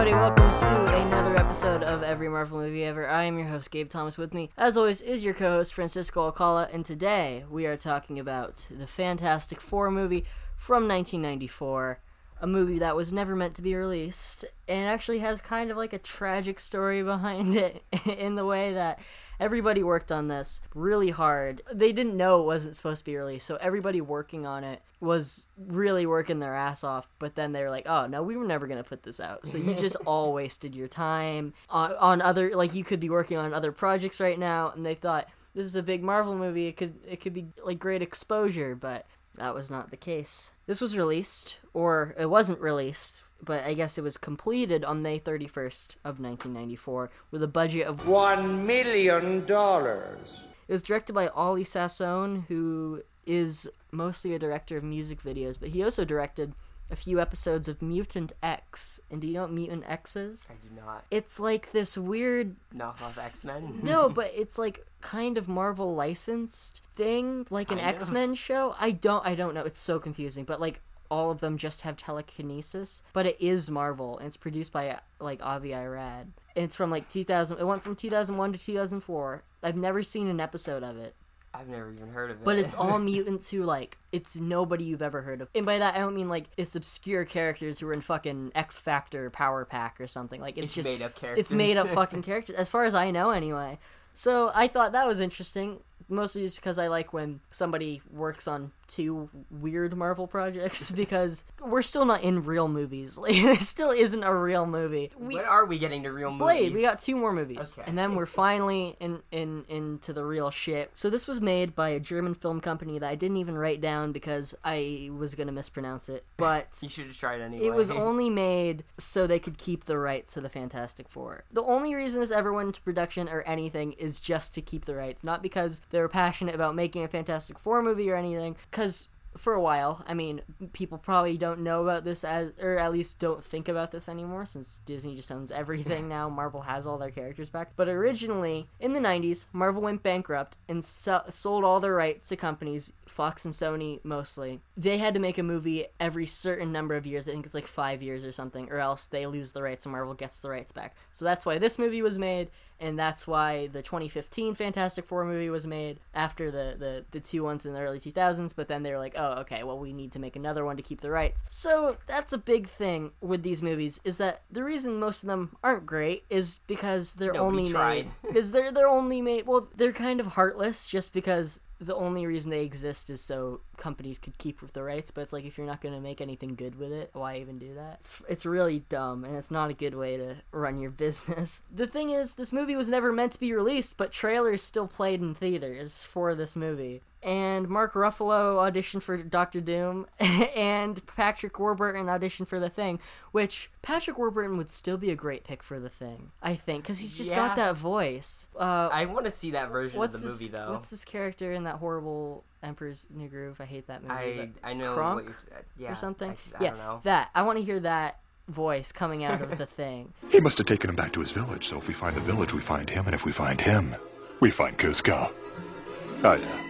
everybody. Welcome to another episode of Every Marvel Movie Ever. I am your host, Gabe Thomas. With me, as always, is your co host, Francisco Alcala. And today we are talking about the Fantastic Four movie from 1994. A movie that was never meant to be released and actually has kind of like a tragic story behind it in the way that everybody worked on this really hard. They didn't know it wasn't supposed to be released, so everybody working on it was really working their ass off. But then they were like, "Oh no, we were never gonna put this out." So you just all wasted your time on, on other like you could be working on other projects right now, and they thought this is a big Marvel movie. It could it could be like great exposure, but that was not the case. This was released, or it wasn't released, but I guess it was completed on May 31st of 1994 with a budget of One million dollars. It was directed by Oley Sassone, who is mostly a director of music videos, but he also directed a few episodes of Mutant X. And do you know what Mutant X is? I do not It's like this weird knock off X Men. no, but it's like kind of Marvel licensed thing, like an X Men show. I don't, I don't know. It's so confusing, but like all of them just have telekinesis. But it is Marvel, and it's produced by like Avi Arad. It's from like 2000. It went from 2001 to 2004. I've never seen an episode of it, I've never even heard of it. but it's all mutants who like it's nobody you've ever heard of. And by that I don't mean like it's obscure characters who are in fucking X Factor Power Pack or something. Like it's, It's just made up characters. It's made up fucking characters, as far as I know, anyway. So I thought that was interesting, mostly just because I like when somebody works on two weird Marvel projects because we're still not in real movies. Like it still isn't a real movie. We when are we getting to real movies? Blade, we got two more movies, Okay. and then we're finally in in into the real shit. So this was made by a German film company that I didn't even write down because I was gonna mispronounce it, but You should have tried anyway. it was only made so they could keep the rights to the Fantastic Four. The only reason this ever went into production or anything is just to keep the rights, not because they were passionate about making a Fantastic Four movie or anything. Because for a while, I mean, people probably don't know about this as, or at least don't think about this anymore, since Disney just owns everything now. Marvel has all their characters back. But originally, in the '90s, Marvel went bankrupt and so- sold all their rights to companies, Fox and Sony mostly. They had to make a movie every certain number of years. I think it's like five years or something, or else they lose the rights and Marvel gets the rights back. So that's why this movie was made, and that's why the 2015 Fantastic Four movie was made after the, the, the two ones in the early 2000s. But then they were like, oh, okay, well, we need to make another one to keep the rights. So that's a big thing with these movies is that the reason most of them aren't great is because they're only tried. made is they're they're only made well they're kind of heartless just because the only reason they exist is so companies could keep with the rights but it's like if you're not going to make anything good with it why even do that it's, it's really dumb and it's not a good way to run your business the thing is this movie was never meant to be released but trailers still played in theaters for this movie and Mark Ruffalo auditioned for Doctor Doom, and Patrick Warburton auditioned for The Thing, which Patrick Warburton would still be a great pick for The Thing, I think, because he's just got that voice. Uh, I want to see that version of the movie though. What's this character in that horrible Emperor's New Groove? I hate that movie. I I know Kronk what you're uh, yeah or something. I, I yeah, don't know. that I want to hear that voice coming out of The Thing. He must have taken him back to his village, so if we find the village, we find him, and if we find him, we find Kuzco. Oh, yeah.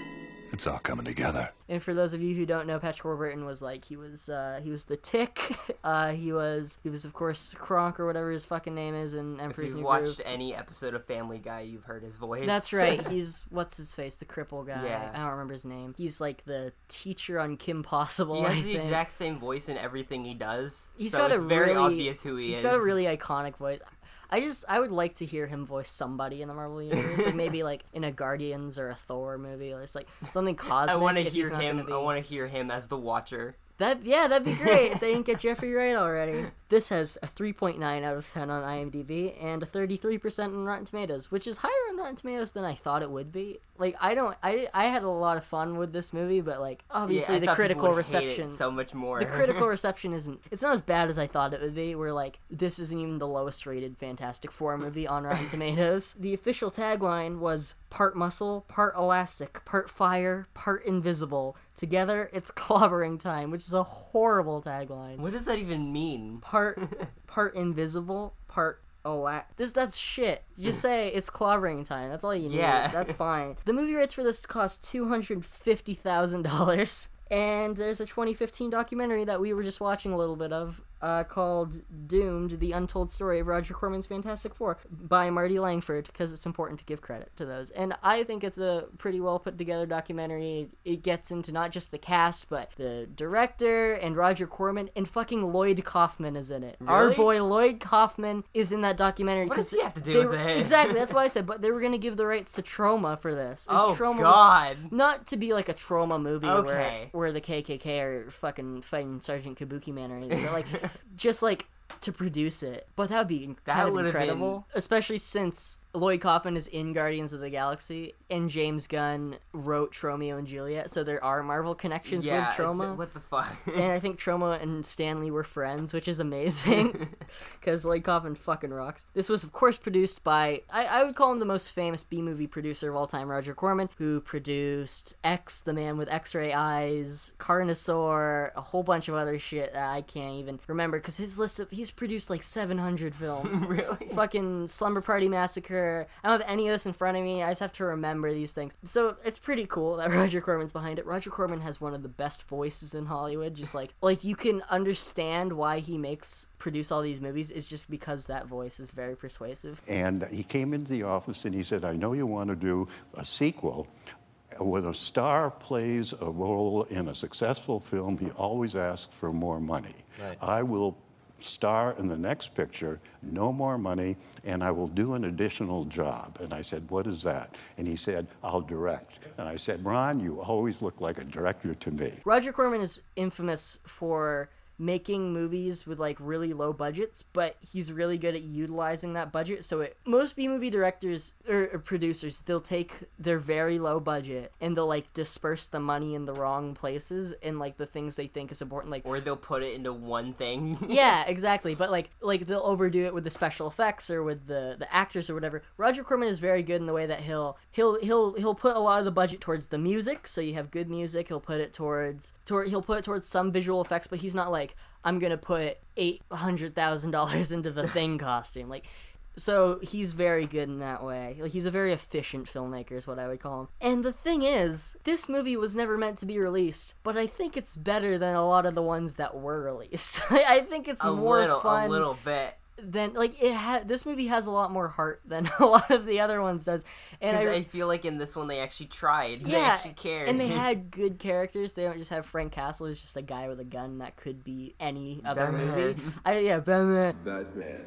It's all coming together. And for those of you who don't know, Patrick Warburton was like he was uh, he was the Tick. Uh, he was he was of course Kronk or whatever his fucking name is in If you've New watched Groove. any episode of Family Guy, you've heard his voice. That's right. He's what's his face, the cripple guy. Yeah. I don't remember his name. He's like the teacher on Kim Possible. he I has the exact same voice in everything he does. He's so got it's a very really, obvious who he He's is. He's got a really iconic voice. I just I would like to hear him voice somebody in the Marvel universe, like maybe like in a Guardians or a Thor movie, or it's like something cosmic. I want to hear him. Be... I want to hear him as the Watcher. That yeah, that'd be great if they didn't get Jeffrey Wright already. This has a 3.9 out of 10 on IMDb and a 33% on Rotten Tomatoes, which is higher on Rotten Tomatoes than I thought it would be. Like I don't I I had a lot of fun with this movie, but like obviously yeah, the critical would hate it reception so much more. the critical reception isn't it's not as bad as I thought it would be. We're like this isn't even the lowest rated Fantastic Four movie on Rotten Tomatoes. The official tagline was part muscle, part elastic, part fire, part invisible. Together, it's clobbering time, which is a horrible tagline. what does that even mean? Part part invisible, part oh, ela- this that's shit. Just say it's clobbering time. That's all you need. Yeah. That's fine. The movie rights for this cost two hundred fifty thousand dollars. And there's a 2015 documentary that we were just watching a little bit of uh, called Doomed: The Untold Story of Roger Corman's Fantastic Four by Marty Langford because it's important to give credit to those. And I think it's a pretty well put together documentary. It gets into not just the cast, but the director and Roger Corman and fucking Lloyd Kaufman is in it. Our boy Lloyd Kaufman is in that documentary. What does he have to do with were- it? Exactly. That's why I said. But they were gonna give the rights to Troma for this. And Oh, Troma God. Not to be like a Troma movie where where the KKK are fucking fighting Sergeant Kabuki Man or anything. But like just like to produce it. But that would be That kind would've been- incredible, especially since Lloyd Kaufman is in Guardians of the Galaxy and James Gunn wrote Tromeo and Juliet, so there are Marvel connections yeah, with it's- Troma. Uh, what the fuck? and I think Troma and Stan Lee were friends, which is amazing because Lloyd Kaufman fucking rocks. This was, of course, produced by I, I would call him the most famous B movie producer of all time, Roger Corman, who produced X, The Man with X-Ray Eyes, Carnosaur, a whole bunch of other shit that I can't even remember because his list of he's produced like 700 films. really? Fucking Slumber Party Massacre. I don't have any of this in front of me. I just have to remember these things. So it's pretty cool that Roger Corman's behind it. Roger Corman has one of the best voices in Hollywood. Just like like you can understand why he makes produce all these movies is just because that voice is very persuasive. And he came into the office and he said, I know you want to do a sequel. When a star plays a role in a successful film, he always asks for more money. I will star in the next picture, no more money, and I will do an additional job. And I said, What is that? And he said, I'll direct. And I said, Ron, you always look like a director to me. Roger Corman is infamous for making movies with like really low budgets, but he's really good at utilizing that budget. So it, most B movie directors or, or producers, they'll take their very low budget and they'll like disperse the money in the wrong places and like the things they think is important, like or they'll put it into one thing. yeah, exactly. But like like they'll overdo it with the special effects or with the the actors or whatever. Roger Corman is very good in the way that he'll he'll he'll he'll put a lot of the budget towards the music, so you have good music. He'll put it towards toward he'll put it towards some visual effects, but he's not like I'm gonna put eight hundred thousand dollars into the thing costume. Like so he's very good in that way. Like he's a very efficient filmmaker is what I would call him. And the thing is, this movie was never meant to be released, but I think it's better than a lot of the ones that were released. I think it's a more little, fun a little bit. Than like it had this movie has a lot more heart than a lot of the other ones does. And I, I, feel like in this one they actually tried. They yeah, actually cared. and they had good characters. They don't just have Frank Castle who's just a guy with a gun that could be any other movie. I yeah, Batman. Batman.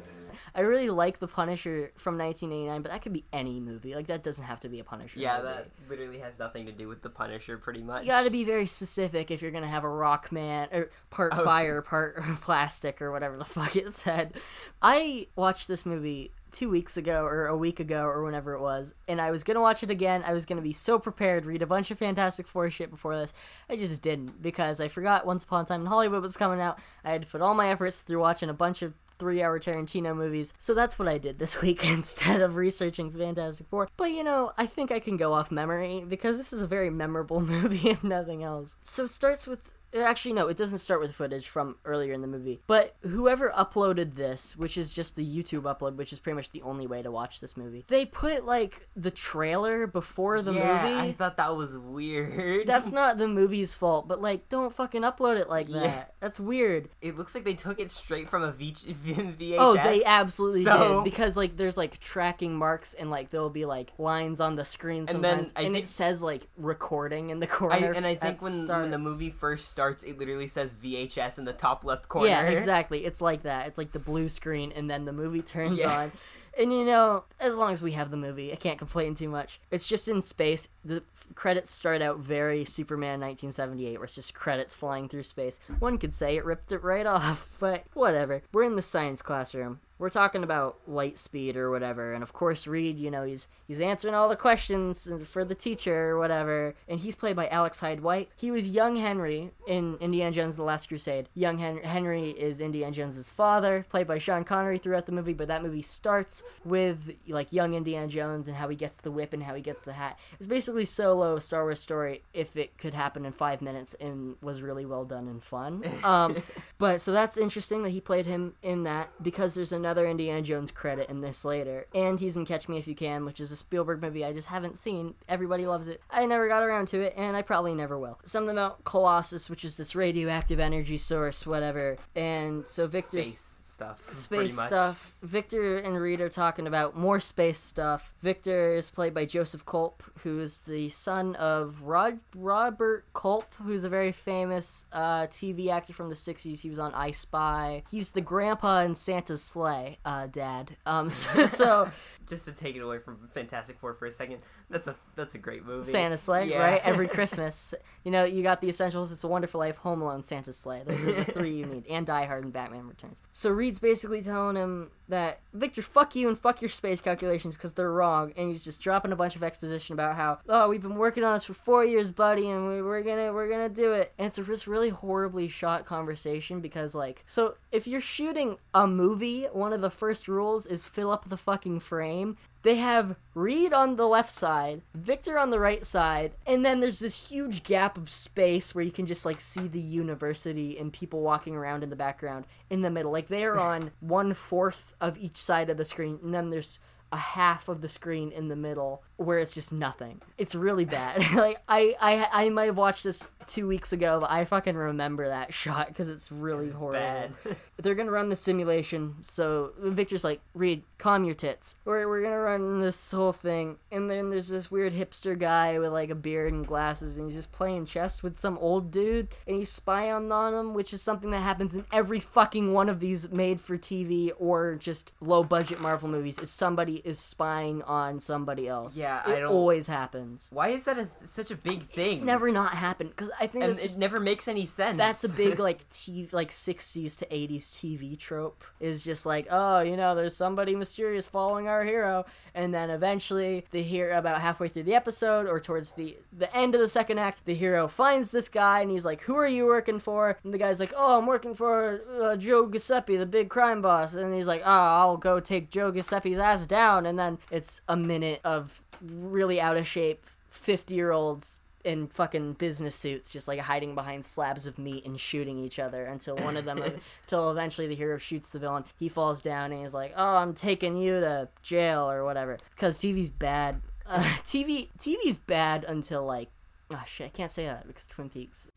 I really like the Punisher from 1989, but that could be any movie. Like that doesn't have to be a Punisher. yeah, movie. that literally has nothing to do with the Punisher, pretty much. You gotta be very specific if you're gonna have a rock man or part oh. fire, part plastic, or whatever the fuck it said. I watched this movie two weeks ago or a week ago or whenever it was, and I was gonna watch it again. I was gonna be so prepared, read a bunch of Fantastic Four shit before this. I just didn't because I forgot Once Upon a Time in Hollywood was coming out. I had to put all my efforts through watching a bunch of three hour Tarantino movies. So that's what I did this week instead of researching Fantastic Four. But you know, I think I can go off memory because this is a very memorable movie, if nothing else. So it starts with. Uh, actually, no, it doesn't start with footage from earlier in the movie. But whoever uploaded this, which is just the YouTube upload, which is pretty much the only way to watch this movie, they put like the trailer before the yeah, movie. I thought that was weird. That's not the movie's fault, but like, don't fucking upload it like that. Yeah. That's weird. It looks like they took it straight from a v- VHS. Oh, they absolutely So- did because like there's like tracking marks and like there'll be like lines on the screen And then sometimes, and, think- it says like recording in the I, corner. and I think when, when the movie first starts, it literally says VHS in the top left corner. yeah, exactly, it's like that. It's like the blue screen, and then the movie turns Yeah. on. And you know, as long as we have the movie, I can't complain too much. It's just in space. The credits start out very Superman 1978, where it's just credits flying through space. One could say it ripped it right off, but whatever. We're in the science classroom. We're talking about light speed or whatever, and of course Reed, you know, he's he's answering all the questions for the teacher or whatever, and he's played by Alex Hyde White. He was young Henry in Indiana Jones: The Last Crusade. Young Hen- Henry is Indiana Jones's father, played by Sean Connery throughout the movie, but that movie starts with like young Indiana Jones and how he gets the whip and how he gets the hat. It's basically solo Star Wars story if it could happen in five minutes and was really well done and fun. Um, but so that's interesting that he played him in that because there's another Indiana Jones credit in this later. And he's in Catch Me If You Can, which is a Spielberg movie I just haven't seen. Everybody loves it. I never got around to it, and I probably never will. Something about Colossus, which is this radioactive energy source, whatever. And so Victor's Space stuff. space stuff. Victor and Reed are talking about more space stuff. Victor is played by Joseph Culp, who is the son of Rod Robert Culp, who's a very famous uh, TV actor from the '60s. He was on I Spy. He's the grandpa in Santa's Slay, uh, dad. Um, so, so Just to take it away from Fantastic Four for a second, that's a that's a great movie. Santa's Slay, Yeah. right? Every Christmas, you know, you got the essentials. It's a Wonderful Life, Home Alone, Santa's Slay. Those are the three you need, and Die Hard and Batman Returns. So Reed's basically telling him that Victor, fuck you and fuck your space calculations because they're wrong, and he's just dropping a bunch of exposition about how oh we've been working on this for four years, buddy, and we, we're gonna we're gonna do it. And it's a this really horribly shot conversation because like so if you're shooting a movie, one of the first rules is fill up the fucking frame. They have Reed on the left side, Victor on the right side, and then there's this huge gap of space where you can just like see the university and people walking around in the background in the middle. Like they are on one fourth of each side of the screen, and then there's a half of the screen in the middle where it's just nothing. It's really bad. like I, I I might have watched this two weeks ago, but I fucking remember that shot because it's really horrible. bad. They're gonna run the simulation, so Victor's like, Reed, calm your tits. We're, we're gonna run this whole thing, and then there's this weird hipster guy with like a beard and glasses, and he's just playing chess with some old dude, and he's spying on him, which is something that happens in every fucking one of these made for TV or just low budget Marvel movies. Is somebody is spying on somebody else. Yeah, it I don't- always happens. Why is that a, such a big thing? It's never not happened because I think and it just never makes any sense. that's a big like TV like 60s to 80s TV trope is just like oh you know there's somebody mysterious following our hero and then eventually the hero about halfway through the episode or towards the the end of the second act the hero finds this guy and he's like who are you working for and the guy's like oh I'm working for uh, Joe Giuseppe the big crime boss and he's like oh I'll go take Joe Giuseppe's ass down and then it's a minute of really out of shape 50 year olds in fucking business suits, just like hiding behind slabs of meat and shooting each other until one of them, until eventually the hero shoots the villain. He falls down and he's like, "Oh, I'm taking you to jail or whatever." Because TV's bad. Uh, TV TV's bad until like, oh shit, I can't say that because Twin Peaks.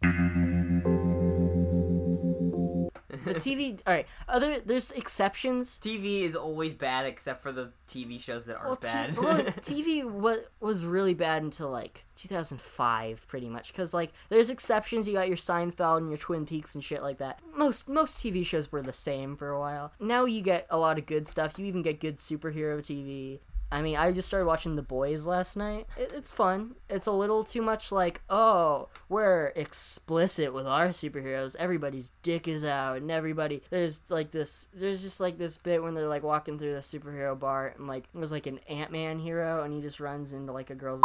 The TV, all right. Other there's exceptions. TV is always bad except for the TV shows that aren't Well, bad. T- well, TV wa- was really bad until like 2005, pretty much. Because like, there's exceptions. You got your Seinfeld and your Twin Peaks and shit like that. Most most TV shows were the same for a while. Now you get a lot of good stuff. You even get good superhero TV. I mean, I just started watching The Boys last night. It, it's fun. It's a little too much like, oh, we're explicit with our superheroes. Everybody's dick is out, and everybody. There's like this. There's just like this bit when they're like walking through the superhero bar, and like there's like an Ant Man hero, and he just runs into like a girl's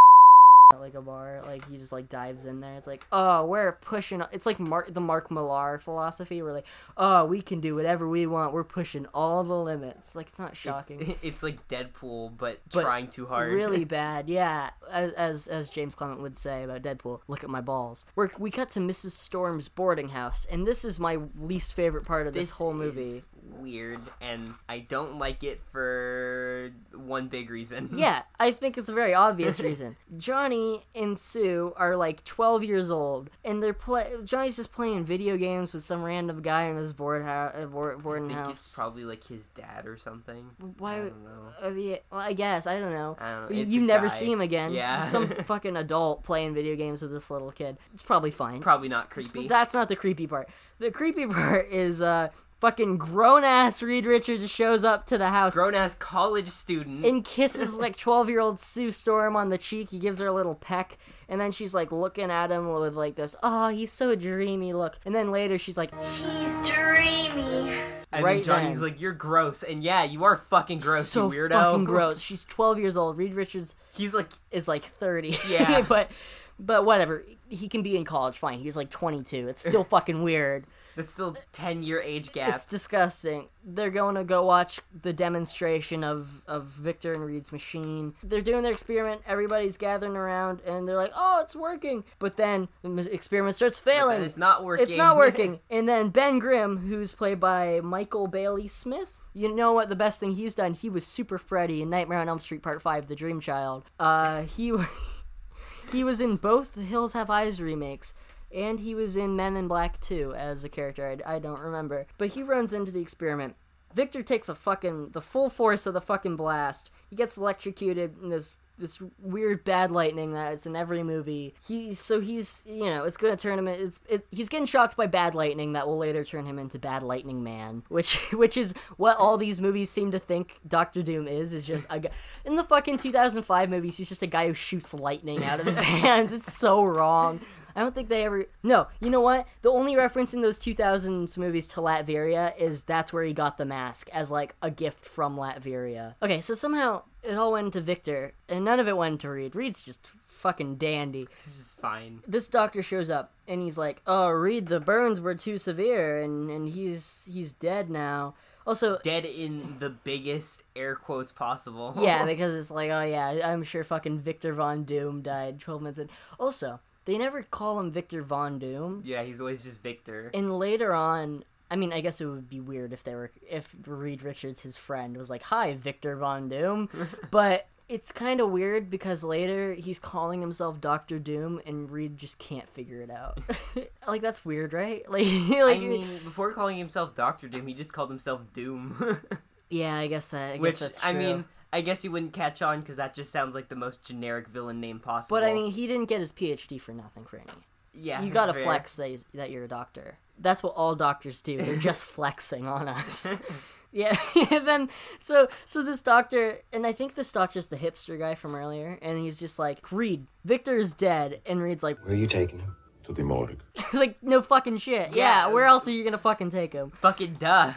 like a bar like he just like dives in there. It's like oh we're pushing it's like mark the mark millar philosophy. We're like oh we can do whatever we want. We're pushing all the limits. Like it's not shocking. It's, it's like Deadpool, but, But trying too hard. really bad. Yeah as, as as james clement would say about deadpool look at my balls. We're, we cut to mrs storm's boarding house and this is my least favorite part of this, This whole is movie weird, and I don't like it for one big reason. Yeah, I think it's a very obvious reason. Johnny and Sue are like 12 years old, and they're play. Johnny's just playing video games with some random guy in this board house, uh, board, I boarding think it's house. probably like his dad or something. Why? I don't know. I mean, well, I guess I don't know. I don't know. You, It's never guy. see him again. Yeah. Just some fucking adult playing video games with this little kid. It's probably fine. Probably not creepy. That's not the creepy part. The creepy part is uh fucking grown ass Reed Richards shows up to the house Grown ass college student. and kisses like 12 year old Sue Storm on the cheek. He gives her a little peck. And then she's like looking at him with like this, oh, he's so dreamy look. And then later she's like, He's dreamy. and right then Johnny's then. like, "You're gross," and yeah, you are fucking gross, so you weirdo. fucking gross. She's 12 years old. Reed Richards He's like, is like 30. Yeah. but but whatever. He can be in college, fine. He's like 22. It's still fucking weird. That's still ten year age gap. It's disgusting. They're going to go watch the demonstration of, of Victor and Reed's machine. They're doing their experiment. Everybody's gathering around, and they're like, "Oh, it's working!" But then the experiment starts failing. it's not working. It's not working. and then Ben Grimm, who's played by Michael Bailey Smith, you know what? The best thing he's done, he was Super Freddy in Nightmare on Elm Street Part Five: The Dream Child. Uh, he he was in both the Hills Have Eyes remakes. And he was in Men in Black 2 as a character. I, I don't remember. But he runs into the experiment. Victor takes a fucking the full force of the fucking blast. He gets electrocuted in this this weird bad lightning that it's in every movie. He so he's you know it's gonna turn him. It's it, he's getting shocked by bad lightning that will later turn him into Bad Lightning Man, which which is what all these movies seem to think Doctor Doom is. Is just a in the fucking 2005 movies. He's just a guy who shoots lightning out of his hands. It's so wrong. I don't think they ever. No, you know what? The only reference in those 2000s movies to Latveria is that's where he got the mask as like a gift from Latveria. Okay, so somehow it all went to Victor, and none of it went to Reed. Reed's just fucking dandy. This is fine. This doctor shows up and he's like, "Oh, Reed, the burns were too severe, and and he's he's dead now." Also, Dead in the biggest air quotes possible. yeah, because it's like, oh yeah, I'm sure fucking Victor Von Doom died 12 minutes in. Also, they never call him Victor Von Doom. yeah, he's always just Victor. And later on, I mean, I guess it would be weird if they were if Reed Richards, his friend, was like, "Hi, Victor Von Doom," but it's kind of weird because later he's calling himself Doctor Doom, and Reed just can't figure it out. like that's weird, right? Like, like I mean, before calling himself Doctor Doom, he just called himself Doom. yeah, I guess that. I Which that's true. I mean, I guess you wouldn't catch on because that just sounds like the most generic villain name possible. but I mean, he didn't get his PhD for nothing, Franny. yeah, You gotta fair. flex that, he's, that you're a doctor. That's what all doctors do. They're just flexing on us. Yeah, and then so so this doctor, and I think this doctor's the hipster guy from earlier, and he's just like, Reed, Victor is dead, and Reed's like, Where are you taking him? To the morgue. like no fucking shit. Yeah, Yeah. where else are you gonna fucking take him? Fucking duh.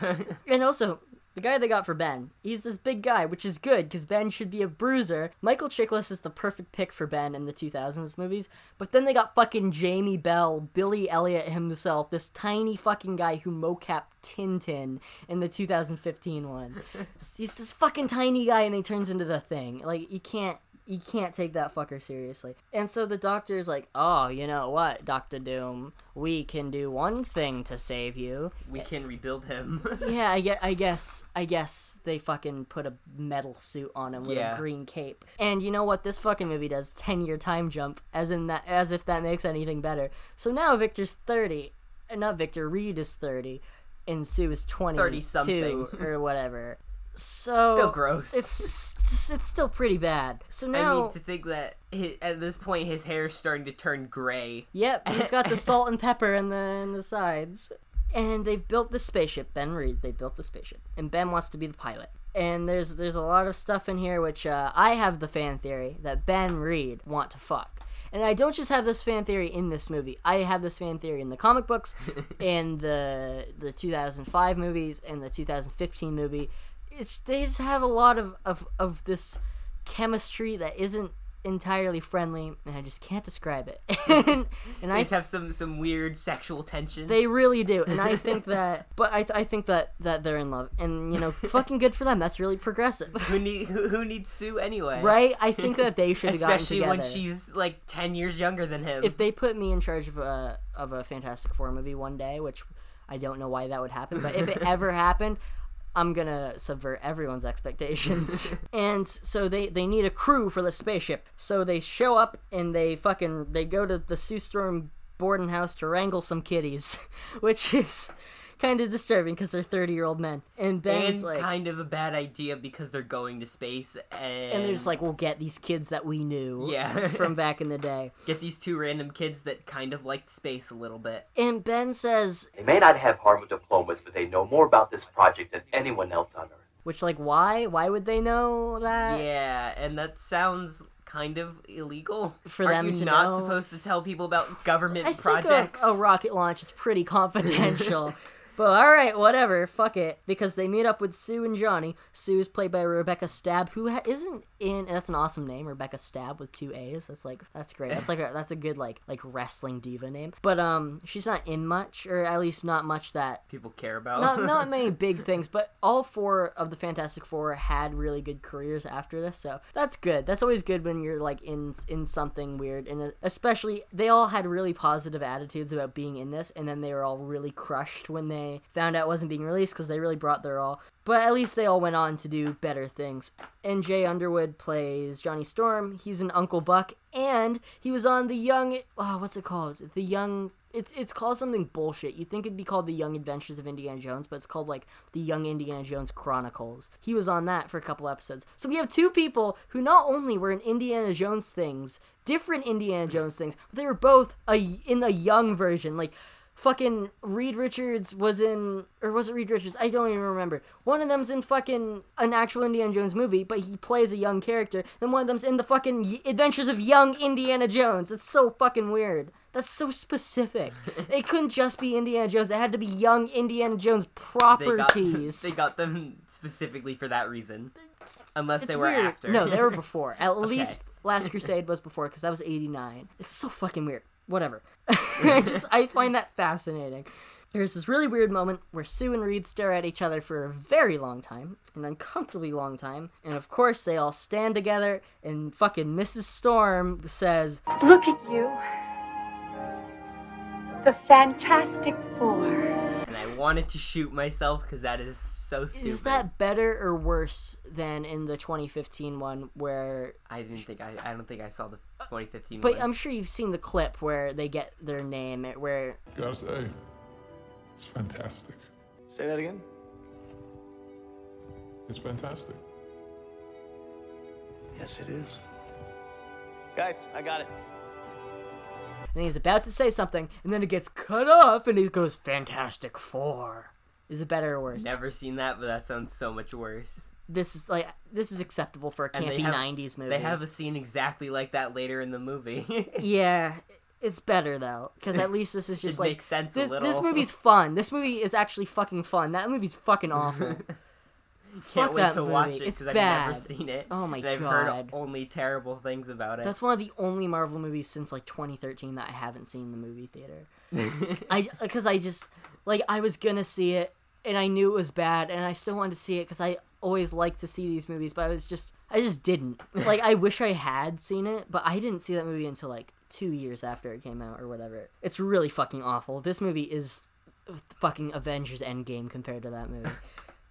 And also, the guy they got for Ben, he's this big guy, which is good because Ben should be a bruiser. Michael Chiklis is the perfect pick for Ben in the 2000s movies, but then they got fucking Jamie Bell, Billy Elliot himself, this tiny fucking guy who mocap Tintin in the 2015 one. he's this fucking tiny guy and he turns into the thing. Like, you can't. You can't take that fucker seriously. And so the doctor is like, Oh, you know what, Dr. Doom? We can do one thing to save you we can rebuild him. yeah, I guess, I guess, I guess they fucking put a metal suit on him with Yeah. a green cape. And you know what? This fucking movie does ten year time jump, as in that, as if that makes anything better. So now Victor's thirty, uh, not Victor Reed is thirty, and Sue is twenty 30-something. or whatever. So Still gross. It's just, it's still pretty bad. So now I mean, to think that hi at this point his hair is starting to turn gray. Yep, he's got the salt and pepper in the in the sides. And they've built the spaceship. Ben Reed, they built the spaceship, and Ben wants to be the pilot. And there's there's a lot of stuff in here which uh, I have the fan theory that Ben Reed want to fuck. And I don't just have this fan theory in this movie. I have this fan theory in the comic books, in the the 2005 movies, and the 2015 movie. It's they just have a lot of of, of this chemistry that isn't entirely friendly, and I just can't describe it. and, and They I just have some some weird sexual tension. they really do, and I think that, but I, I think that that they're in love, and you know, fucking good for them. That's really progressive, who need who, who needs Sue anyway? right? I think that they should have gotten Especially when she's like ten years younger than him. if they put me in charge of a of a Fantastic Four movie one day, which I don't know why that would happen, but if it ever happened, I'm gonna subvert everyone's expectations. and so they they need a crew for the spaceship. So they show up and they fucking they go to the Sue Storm boarding house to wrangle some kitties, which is kind of disturbing because they're 30 year old men. And Ben's and like. kind of a bad idea because they're going to space and and they're just like, we'll get these kids that we knew Yeah. from back in the day. get these two random kids that kind of liked space a little bit. And Ben says, They may not have Harvard diplomas, but they know more about this project than anyone else on Earth. which, like, why? Why would they know that? Yeah, and that sounds kind of illegal For Aren't them you to not know? supposed to tell people about government I think projects? A, a rocket launch is pretty confidential. But all right, whatever, fuck it. Because they meet up with Sue and Johnny. Sue is played by Rebecca Staab, who ha- isn't in. That's an awesome name, Rebecca Staab with two A's. That's like that's great. That's like a, that's a good like like wrestling diva name. But um, she's not in much, or at least not much that people care about. not not many big things, but all four of the Fantastic Four had really good careers after this, so that's good. That's always good when you're like in in something weird, and especially they all had really positive attitudes about being in this, and then they were all really crushed when they they found out wasn't being released because they really brought their all. But at least they all went on to do better things. And Jay Underwood plays Johnny Storm. He's an Uncle Buck, and he was on the Young. Oh, what's it called? The Young. It's it's called something bullshit. You think it'd be called the Young Adventures of Indiana Jones, but it's called like the Young Indiana Jones Chronicles. He was on that for a couple episodes. So we have two people who not only were in Indiana Jones things, different Indiana Jones things, but they were both a, in the young version. Like fucking Reed Richards was in, or was it Reed Richards? I don't even remember. One of them's in fucking an actual Indiana Jones movie, but he plays a young character. Then one of them's in the fucking Adventures of Young Indiana Jones. It's so fucking weird. That's so specific. it couldn't just be Indiana Jones. It had to be young Indiana Jones They got, properties. they got them specifically for that reason. Unless It's they were weird. after. No, they were before. At least Last Crusade was before because that was '89. It's so fucking weird. Whatever. I just I find that fascinating. There's this really weird moment where Sue and Reed stare at each other for a very long time, an uncomfortably long time, and of course they all stand together. And fucking Mrs. Storm says, Look at you. The Fantastic Four. And I wanted to shoot myself because that is so stupid. "Is that better or worse than in the 2015 one where I didn't think I. I don't think I saw the 2015 But one. I'm sure you've seen the clip where they get their name, where Gotta say, it's fantastic. Say that again? It's fantastic. Yes, it is. Guys, I got it. And he's about to say something, and then it gets cut off, and he goes, "Fantastic Four. Is it better or worse? Never seen that, but that sounds so much worse. This is like this is acceptable for a campy have- '90s movie. They have a scene exactly like that later in the movie. yeah. It's better though, because at least this is just It like makes sense a This, this movie's fun. This movie is actually fucking fun. That movie's fucking awful. Can't Fuck wait that to movie. watch it because I've never seen it. Oh my and I've God. heard only terrible things about it. That's one of the only Marvel movies since like 2013 that I haven't seen in the movie theater. I because I just like I was gonna see it and I knew it was bad and I still wanted to see it because I always like to see these movies, but I was just I just didn't. Like I wish I had seen it, but I didn't see that movie until like two years after it came out or whatever. It's really fucking awful. This movie is fucking Avengers Endgame compared to that movie.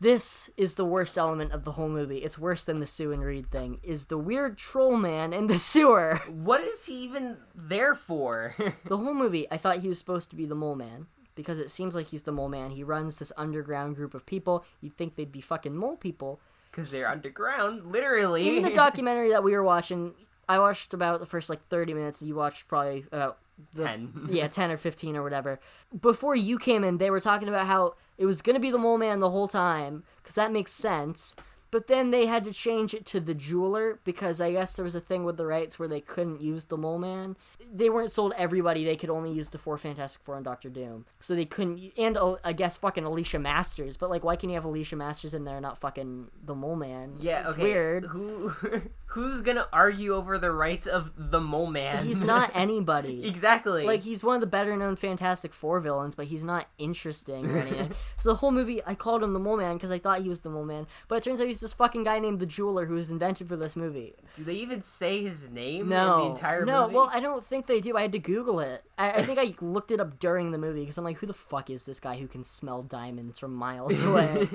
This is the worst element of the whole movie. It's worse than the Sue and Reed thing. Is the weird troll man in the sewer. what is he even there for? The whole movie, I thought he was supposed to be the mole man because it seems like he's the mole man. He runs this underground group of people. You'd think they'd be fucking mole people. Because they're underground, literally. In the documentary that we were watching, I watched about the first like 30 minutes. You watched probably about the, 10. yeah, 10 or 15 or whatever. Before you came in, they were talking about how it was going to be the mole man the whole time because that makes sense. But then they had to change it to the jeweler because I guess there was a thing with the rights where they couldn't use the mole man. They weren't sold everybody. They could only use the four Fantastic Four and Doctor Doom. So they couldn't. And uh, I guess fucking Alicia Masters. But like, why can you have Alicia Masters in there, and not fucking the mole man? Yeah, it's okay. weird. Who, who's gonna argue over the rights of the mole man? He's not anybody. exactly. Like he's one of the better known Fantastic Four villains, but he's not interesting or anything. so the whole movie, I called him the Mole Man because I thought he was the Mole Man, but it turns out he's this fucking guy named the Jeweler who was invented for this movie. Do they even say his name No, in the entire movie? no. movie? Well, I don't think they do. I had to Google it. I, I think I looked it up during the movie because I'm like, who the fuck is this guy who can smell diamonds from miles away?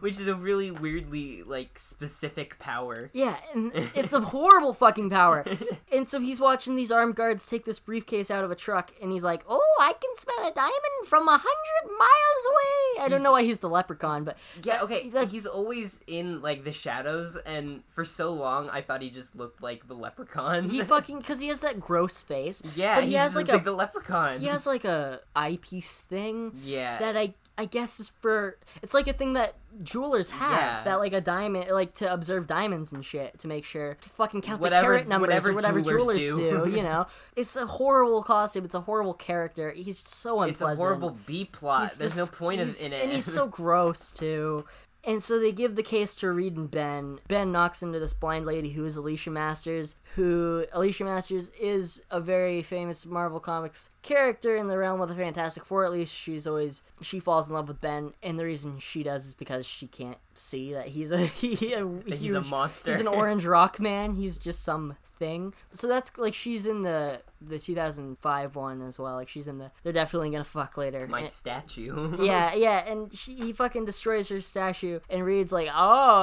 Which is a really weirdly like specific power. Yeah, and it's a horrible fucking power. And so he's watching these armed guards take this briefcase out of a truck, and he's like, "Oh, I can smell a diamond from a hundred miles away." I don't know why he's the leprechaun, but Yeah, okay. He's always in like the shadows, and for so long I thought he just looked like the leprechaun. he fucking because he has that gross face. yeah, but he, has like a like the leprechaun. he has like a eyepiece thing. Yeah. that I I guess is for it's like a thing that jewelers have Yeah. that like a diamond like to observe diamonds and shit to make sure to fucking count Whatever- the carat numbers whatever or whatever jewelers jewelers, do. do. You know, it's a horrible costume. It's a horrible character. He's so unpleasant. it's a horrible B plot. There's just- no point in it. And he's so gross too. And so they give the case to Reed and Ben. Ben knocks into this blind lady who is Alicia Masters, who Alicia Masters is a very famous Marvel Comics character in the realm of the Fantastic Four. At least she's always she falls in love with Ben, and the reason she does is because she can't see that he's a he, a, he's a monster. He's an orange rock man. He's just some thing. So that's like she's in the the 2005 one as well. Like she's in the. They're definitely gonna fuck later. My And- statue. yeah, yeah, and she, he fucking destroys her statue, and reads like, "Oh,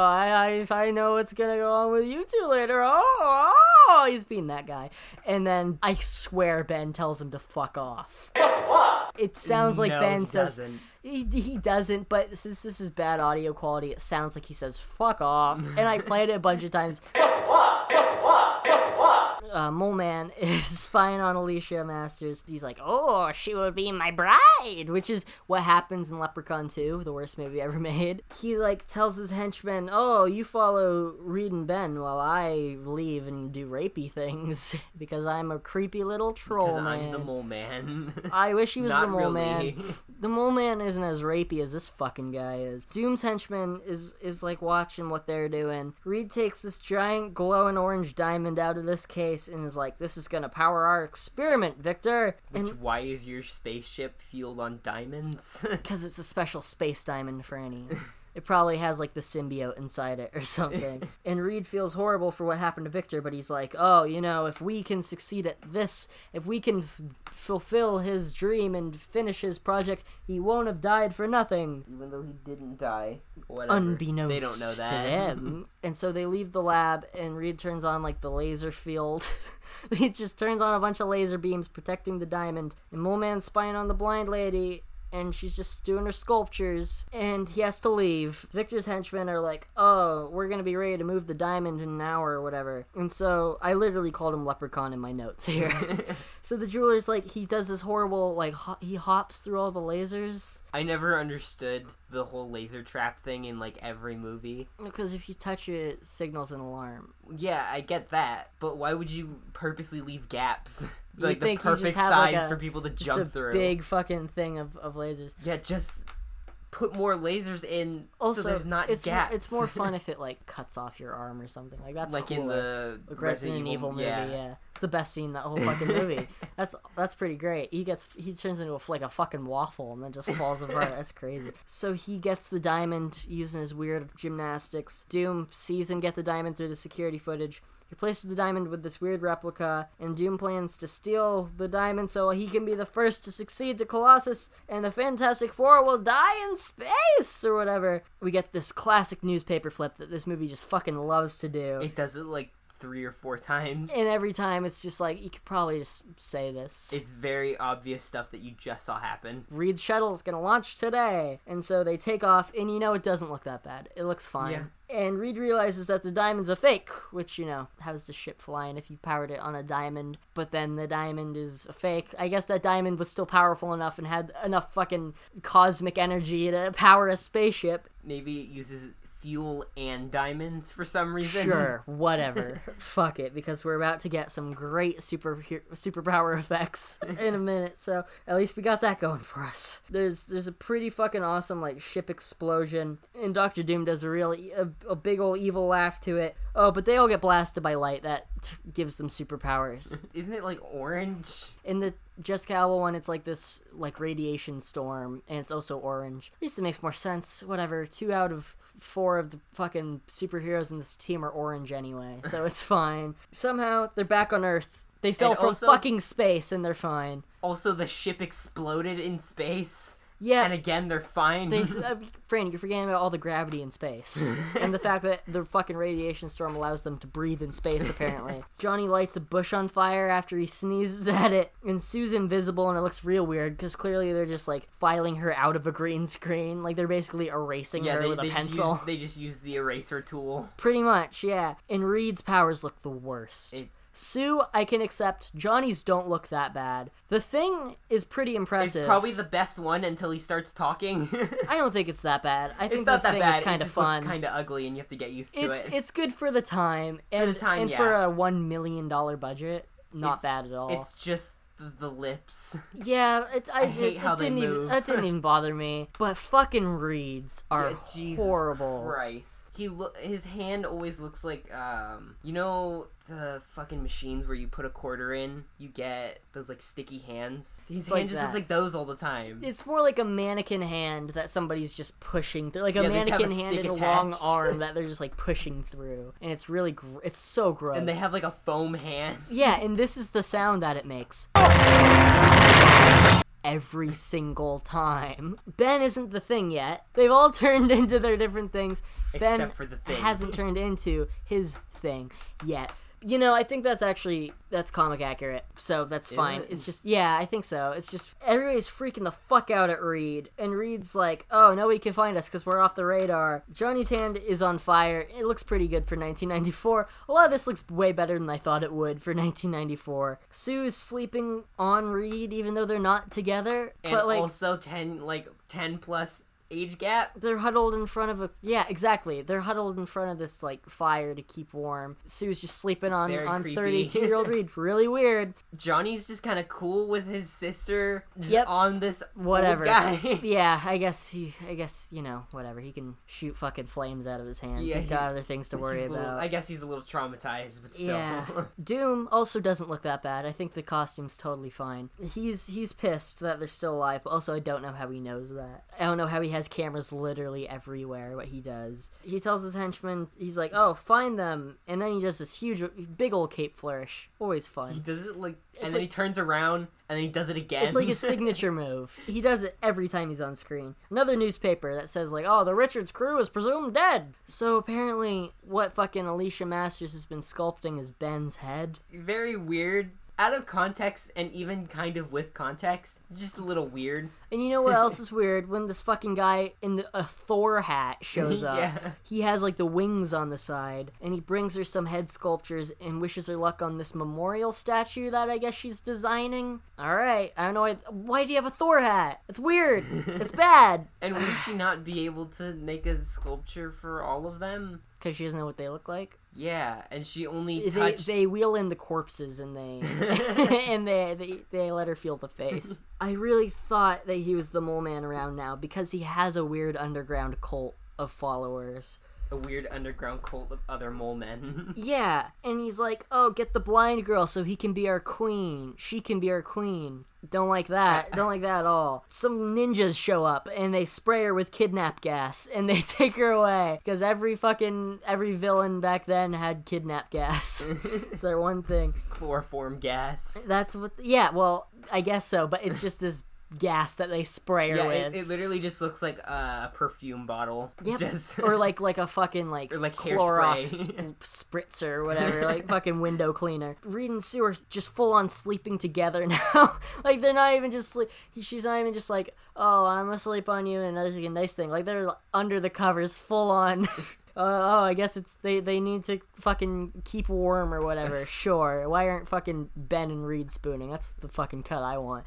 I, I, I know what's gonna go on with you two later." Oh, oh, he's being that guy, and then I swear Ben tells him to fuck off. It sounds like No, Ben he says doesn't. he, he doesn't, but since this is bad audio quality, it sounds like he says "fuck off," and I played it a bunch of times. Uh, Mole Man is spying on Alicia Masters. He's like, "Oh, she will be my bride," which is what happens in Leprechaun 2, the worst movie ever made. He like tells his henchmen, "Oh, you follow Reed and Ben while I leave and do rapey things because I'm a creepy little troll Because man." I'm the mole man. I wish he was the mole really. man. The mole man isn't as rapey as this fucking guy is. Doom's henchman is is like watching what they're doing. Reed takes this giant glowing orange diamond out of this case and is like, "This is gonna power our experiment, Victor." Which, And why is your spaceship fueled on diamonds? because it's a special space diamond, Franny. It probably has like the symbiote inside it or something. and Reed feels horrible for what happened to Victor, but he's like, oh, you know, if we can succeed at this, if we can f- fulfill his dream and finish his project, he won't have died for nothing. Even though he didn't die. Whatever. Unbeknownst They don't know that. to them. and so they leave the lab, and Reed turns on like the laser field. he just turns on a bunch of laser beams protecting the diamond. And Mole Man's spying on the blind lady, and she's just doing her sculptures, and he has to leave. Victor's henchmen are like, "Oh, we're gonna be ready to move the diamond in an hour or whatever." And so I literally called him Leprechaun in my notes here. so the jeweler's like, he does this horrible like ho- he hops through all the lasers. I never understood the whole laser trap thing in like every movie. Because if you touch it, it signals an alarm. Yeah, I get that, but why would you purposely leave gaps? like the perfect have, like, size a- for people to jump through. big fucking thing of, of lasers. Yeah, just put more lasers in Also, so there's not it's gaps. More, it's more fun if it like cuts off your arm or something like that's like in the Like Resident Evil, movie. Yeah. it's the best scene in that whole fucking movie. that's that's pretty great. He gets he turns into a, like a fucking waffle and then just falls apart. That's crazy. So he gets the diamond using his weird gymnastics. Doom sees him get the diamond through the security footage. He places the diamond with this weird replica, and Doom plans to steal the diamond so he can be the first to succeed to Colossus, and the Fantastic Four will die in space, or whatever. We get this classic newspaper flip that this movie just fucking loves to do. It does it like three or four times. and every time it's just like, you could probably just say this. it's very obvious stuff that you just saw happen. Reed's shuttle is gonna launch today, and so they take off, and you know it doesn't look that bad. It looks fine. And Reed realizes that the diamond's a fake, which you know how's the ship flying if you powered it on a diamond, but then the diamond is a fake. I guess that diamond was still powerful enough and had enough fucking cosmic energy to power a spaceship. Maybe it uses fuel and diamonds for some reason. Sure, whatever. Fuck it, because we're about to get some great super superpower effects in a minute. So at least we got that going for us. There's there's a pretty fucking awesome like ship explosion, and Doctor Doom does a really a, a big old evil laugh to it. Oh, but they all get blasted by light that t- gives them superpowers. Isn't it like orange? In the Jessica Alba one, it's like this like radiation storm, and it's also orange. At least it makes more sense. Whatever. Two out of four of the fucking superheroes in this team are orange anyway, so it's fine. Somehow they're back on Earth. They fell And from also- fucking space, and they're fine. Also, the ship exploded in space. Yeah. And again, they're fine. They, uh, Fran, you're forgetting about all the gravity in space and the fact that the fucking radiation storm allows them to breathe in space. Apparently, Johnny lights a bush on fire after he sneezes at it, and Sue's invisible, and it looks real weird because clearly they're just like filing her out of a green screen, like they're basically erasing yeah, her they, with a they just pencil. use, they just use the eraser tool. Pretty much, yeah. And Reed's powers look the worst. It- Sue, I can accept. Johnny's don't look that bad. The thing is pretty It's impressive. probably the best one until he starts talking. I don't think it's that bad. I think it's not the that thing bad. is kind it of fun. kind of ugly, and you have to get used to it's it. it's good for the time and the time, and yeah. for a one million dollar budget. Not It's- bad at all. It's just the, lips. yeah, it, I, I hate it, how it they didn't even move. that didn't even bother me. But fucking reads are Yeah, horrible. Christ. He look his hand always looks like um you know the fucking machines where you put a quarter in, you get those like sticky hands. His like hand just looks like those all the time. It's more like a mannequin hand that somebody's just pushing through, like a Yeah, a mannequin hand stick and a long arm that they're just like pushing through, and it's really, gr- it's so gross. and they have like a foam hand. yeah, and this is the sound that it makes. Every single time. Ben isn't the thing yet. They've all turned into their different things. ben Except for the thing. hasn't turned into his thing yet. You know, I think that's actually that's comic accurate, so that's fine. it? It's just yeah, I think so. It's just everybody's freaking the fuck out at Reed, and Reed's like, "Oh, nobody can find us because we're off the radar." Johnny's hand is on fire. It looks pretty good for 1994. A lot of this looks way better than I thought it would for 1994. Sue's sleeping on Reed, even though they're not together, And but like also ten like ten plus age gap. they're huddled in front of a yeah exactly. They're huddled in front of this like fire to keep warm. Sue's just sleeping on Very on 32 year old reed. Really weird. Johnny's just kind of cool with his sister just Yep. on this whatever. guy. yeah i guess he i guess you know whatever. He can shoot fucking flames out of his hands. Yeah, he's he- got other things to worry He's a little- about. I guess he's a little traumatized, but still. yeah. Doom also doesn't look that bad. I think the costume's totally fine. He's he's pissed that they're still alive but also i don't know how he knows that. I don't know how he has cameras literally everywhere what he does he tells his henchmen he's like oh find them and then he does this huge big old cape flourish always fun. he does it like, and It's then like- he turns around and then he does it again. it's like his signature move he does it every time he's on screen another newspaper that says like oh the richards crew is presumed dead so apparently what fucking alicia masters has been sculpting is ben's head Very weird. Out of context and even kind of with context, just a little weird. And you know what else is weird? When this fucking guy in the, a Thor hat shows up, Yeah. he has like the wings on the side, and he brings her some head sculptures and wishes her luck on this memorial statue that I guess she's designing. All right, I don't know. Why, why do you have a Thor hat? It's weird. It's bad. And would she not be able to make a sculpture for all of them? Because she doesn't know what they look like. Yeah, and she only They, touched. they wheel in the corpses and they and they, they they let her feel the face. I really thought that he was the mole man around now because he has a weird underground cult of followers. A weird underground cult of other mole men. Yeah, and he's like, "Oh, get the blind girl so he can be our queen. She can be our queen." Don't like that. Uh, Don't like that at all. Some ninjas show up and they spray her with kidnap gas and they take her away because every fucking every villain back then had kidnap gas. it's their one thing. Chloroform gas. That's what. Yeah, well, I guess so, but it's just this gas that they spray her Yeah, with. it, it literally just looks like a perfume bottle. Yep. Just or like like a fucking like, or like Clorox sp- spritzer or whatever, like fucking window cleaner. Reed and Sue are just full on sleeping together now. like they're not even just sleep. She's not even just like, oh, I'm gonna sleep on you, and that's like a nice thing. Like they're under the covers, full on. Uh, oh, I guess it's they. They need to fucking keep warm or whatever. Sure. Why aren't fucking Ben and Reed spooning? That's the fucking cut I want.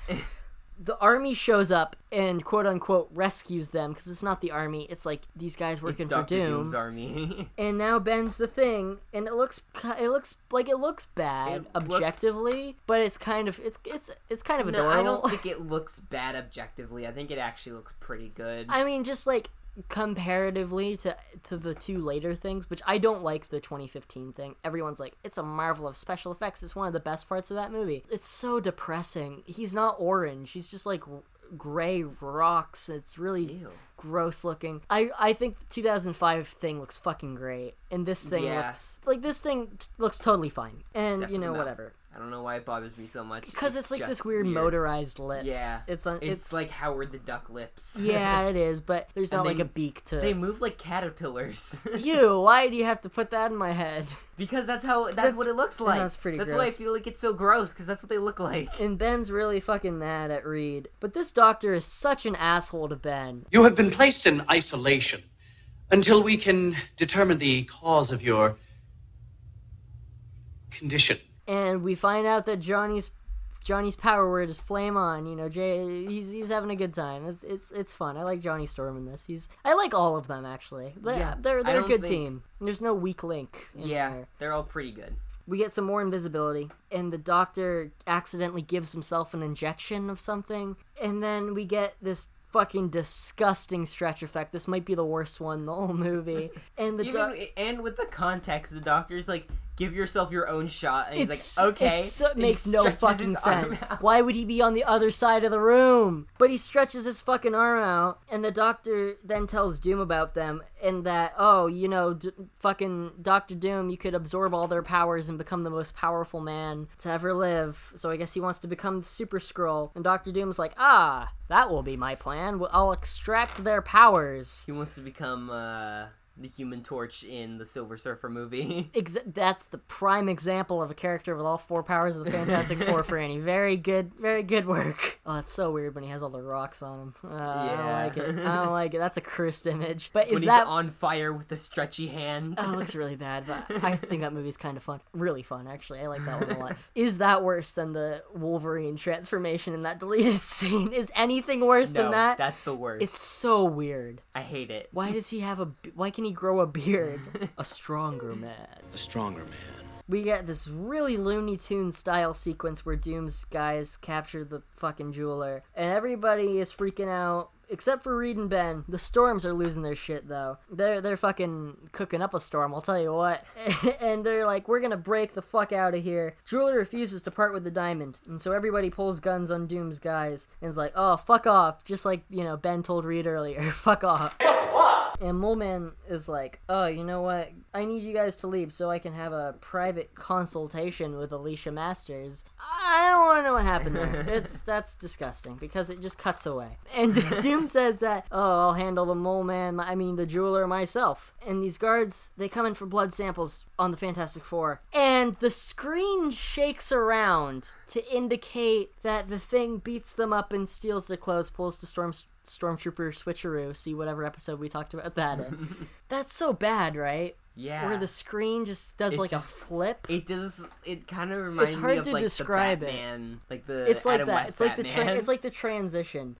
The army shows up and quote unquote rescues them because it's not the army it's like these guys working for doom Doom's army. and now ben's the thing and it looks it looks like it looks bad It looks- objectively but it's kind of it's it's it's kind of no, adorable I don't think it looks bad objectively. I think it actually looks pretty good. I mean just like comparatively to to the two later things which i don't like the 2015 thing. Everyone's like it's a marvel of special effects. It's one of the best parts of that movie. It's so depressing. He's not orange. He's just like gray rocks. It's really Ew. gross looking. I i think the 2005 thing looks fucking great and this thing Yeah. looks like this thing looks totally fine. And Except you know whatever I don't know why it bothers me so much. because it's, like this weird, motorized lips Yeah, it's on It's, like Howard the Duck lips. yeah it is but there's not And like they- a beak to They move like caterpillars. you why do you have to put that in my head because that's how that's, That's- what it looks like. that's pretty That's why I feel like it's so gross because that's what they look like. and ben's really fucking mad at reed but this doctor is such an asshole to ben You have been placed in isolation until we can determine the cause of your condition. And we find out that johnny's johnny's power word is flame on you know jay he's he's having a good time it's it's it's fun i like johnny storm in this he's i like all of them actually they, Yeah, they're they're a good think- team there's no weak link in Yeah, there. they're all pretty good. we get some more invisibility and the doctor accidentally gives himself an injection of something and then we get this fucking disgusting stretch effect. This might be the worst one in the whole movie. And the Even doc- and with the context, the doctor's like, "Give yourself your own shot," and he's it's like, "Okay." So, he makes no fucking sense. Why would he be on the other side of the room? But he stretches his fucking arm out, and the doctor then tells Doom about them, and that oh, you know, d- fucking Doctor Doom, you could absorb all their powers and become the most powerful man to ever live. So I guess he wants to become the Super Skrull, and Doctor Doom's like, ah, that will be my plan. I'll extract their powers. He wants to become uh, the Human Torch in the Silver Surfer movie. Ex- that's the prime example of a character with all four powers of the Fantastic Four, For Franny. Very good, very good work. Oh, it's so weird when he has all the rocks on him. Uh, I don't like it. I don't like it. That's a cursed image. But when is he's that? on fire with the stretchy hand. Oh, it looks really bad, but I think that movie's kind of fun. Really fun, actually. I like that one a lot. Is that worse than the Wolverine transformation in that deleted scene? Is anything worse no, than that? that's the worst. It's so weird. I hate it. Why does he have a? Why can he grow a beard? a stronger man. A stronger man. we get this really Looney Tune style sequence where Doom's guys capture the fucking jeweler, and everybody is freaking out. Except for Reed and Ben, the storms are losing their shit though. They're they're fucking cooking up a storm. I'll tell you what. and they're like, we're gonna break the fuck out of here. Jeweler refuses to part with the diamond, and so everybody pulls guns on Doom's guys and is like, oh fuck off, just like you know Ben told Reed earlier, fuck off. And Moleman is like, oh, you know what? I need you guys to leave so I can have a private consultation with Alicia Masters. I don't want to know what happened there. It's that's disgusting because it just cuts away. And Doom says that, oh, I'll handle the Mole Man. I mean the jeweler myself. And these guards, they come in for blood samples on the Fantastic Four, and the screen shakes around to indicate that the thing beats them up and steals their clothes, pulls the storm stormtrooper switcheroo. See whatever episode we talked about that in. That's so bad, right? Yeah. Where the screen just does It like just- a flip. It does. It kind of reminds hard me of to like describe the it. Like the It's like Adam that. West It's like the tra- it's like the transition.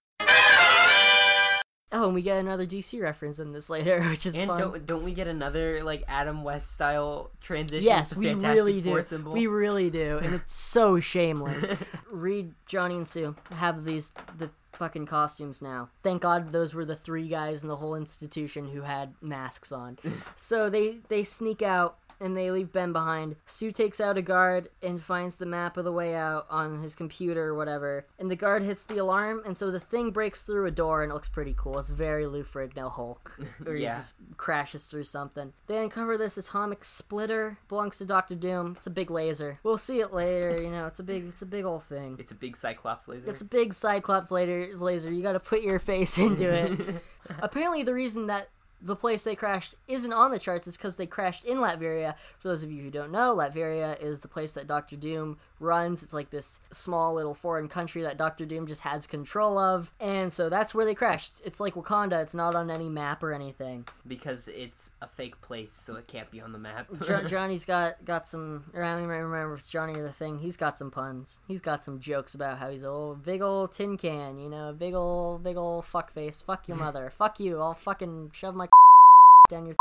Oh, and we get another DC reference in this later, which is and fun. don't don't we get another like Adam West style transition? Yes, we Fantastic really do. Symbol? We really do, and it's so shameless. Reed, Johnny, and Sue have these the fucking costumes now. Thank God those were the three guys in the whole institution who had masks on. so they they sneak out and they leave Ben behind. Sue takes out a guard and finds the map of the way out on his computer or whatever. And the guard hits the alarm, and so the thing breaks through a door and it looks pretty cool. It's very Lou Ferrigno Hulk, or he Yeah. just crashes through something. They uncover this atomic splitter, belongs to Doctor Doom. It's a big laser. We'll see it later. You know, it's a big, it's a big old thing. It's a big Cyclops laser. It's a big Cyclops laser. Laser. You got to put your face into it. Apparently, the reason that the place they crashed isn't on the charts is because they crashed in Latveria. For those of you who don't know, Latveria is the place that Doctor Doom runs. It's like this small little foreign country that Doctor Doom just has control of, and so that's where they crashed. It's like Wakanda. It's not on any map or anything. because it's a fake place, so it can't be on the map. Jo- Johnny's got got some. Or I don't even remember if it's Johnny or the thing. He's got some puns. He's got some jokes about how he's a old big old tin can. You know, big old big old fuck face. Fuck your mother. fuck you. I'll fucking shove my down your.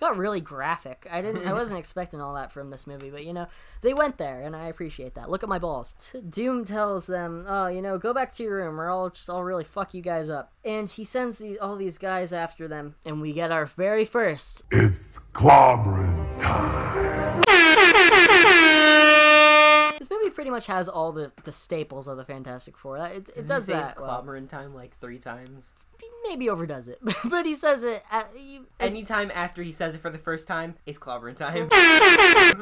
Got really graphic. I didn't. I wasn't expecting all that from this movie, but you know, they went there, and I appreciate that. Look at my balls. T- Doom tells them, "Oh, you know, go back to your room, or I'll just, I'll really fuck you guys up." And he sends these, all these guys after them, and we get our very first It's clobbering time. Pretty much has all the, the staples of the Fantastic Four. It, it does he that It's well. clobbering time like three times. He maybe overdoes it, but he says it. At, you, Anytime after he says it for the first time, it's clobbering time.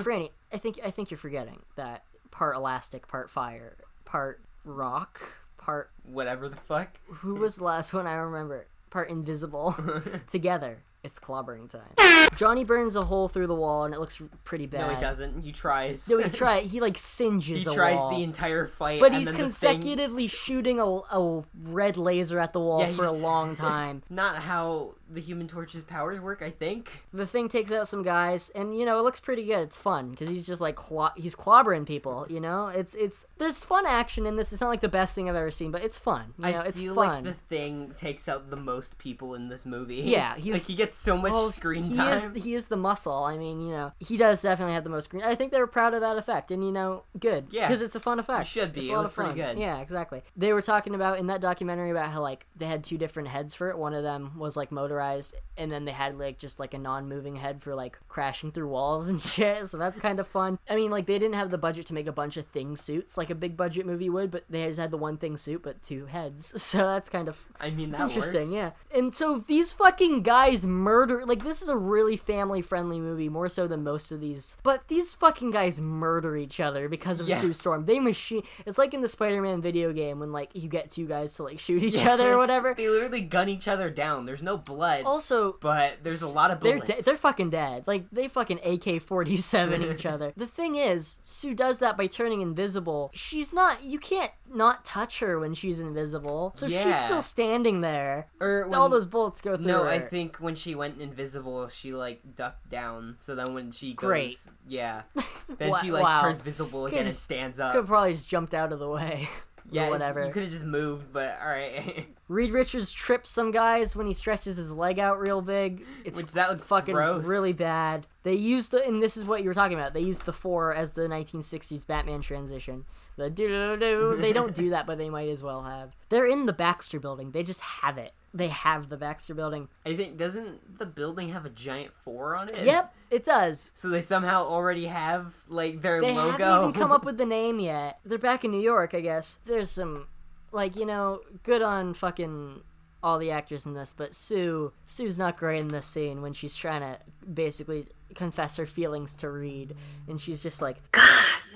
Franny, I think I think you're forgetting that part elastic, part fire, part rock, part. Whatever the fuck. Who was the last one I remember? Part invisible. Together, it's clobbering time. Johnny burns a hole through the wall, and it looks pretty bad. No, he doesn't. He tries. No, he tries. He like singes. he tries wall. the entire fight. But he's the thing- consecutively shooting a, a red laser at the wall Yeah, for a long time. Not how the Human Torch's powers work, I think. the thing takes out some guys and you know it looks pretty good it's fun because he's just like clo- he's clobbering people you know it's it's there's fun action in this it's not like the best thing i've ever seen but it's fun you know I it's feel fun like the thing takes out the most people in this movie. Yeah, he's- like he gets gets so much Well, screen he time. is he is the muscle. I mean, you know, he does definitely have the most screen. I think they were proud of that effect, and you know, good. Yeah. because it's a fun effect. should be. It's It a lot was of fun. pretty good. Yeah, exactly. They were talking about in that documentary about how like they had two different heads for it. One of them was like motorized, and then they had like just like a non-moving head for like crashing through walls and shit. So that's kind of fun. I mean, like they didn't have the budget to make a bunch of thing suits like a big budget movie would, but they just had the one thing suit but two heads. So that's kind of I mean, that's interesting, works. yeah. And so these fucking guys murder like this is a really family friendly movie, more so than most of these. But these fucking guys murder each other because of Yeah. Sue Storm. They machine it's like in the Spider Man video game when like you get two guys to like shoot each other or whatever. They literally gun each other down. There's no blood, Also but there's a lot of they're bullets. de- they're fucking dead. Like they fucking AK forty seven each other. The thing is, Sue does that by turning invisible. She's not. You can't not touch her when she's invisible. So she's still standing there. Or All those bullets go through No, her. I think when she went invisible, she like ducked down. So then when she goes, Great. yeah, then she like wow. turns visible again and stands up. Could probably just jumped out of the way. yeah, whatever. You could have just moved, but all right. Reed Richards trips some guys when he stretches his leg out real big. It's Which that looks fucking gross. really bad. They used the and this is what you were talking about. They used the four as the 1960s Batman transition. The do do do. They don't do that, but they might as well have. They're in the Baxter Building. They just have it. They have the Baxter Building. I think doesn't the building have a giant four on it? Yep, it does. So they somehow already have like their They logo. They haven't even come up with the name yet. They're back in New York, I guess. There's some, like you know, good on fucking all the actors in this, but Sue, Sue's not great in this scene when she's trying to basically confess her feelings to Reed, and she's just like,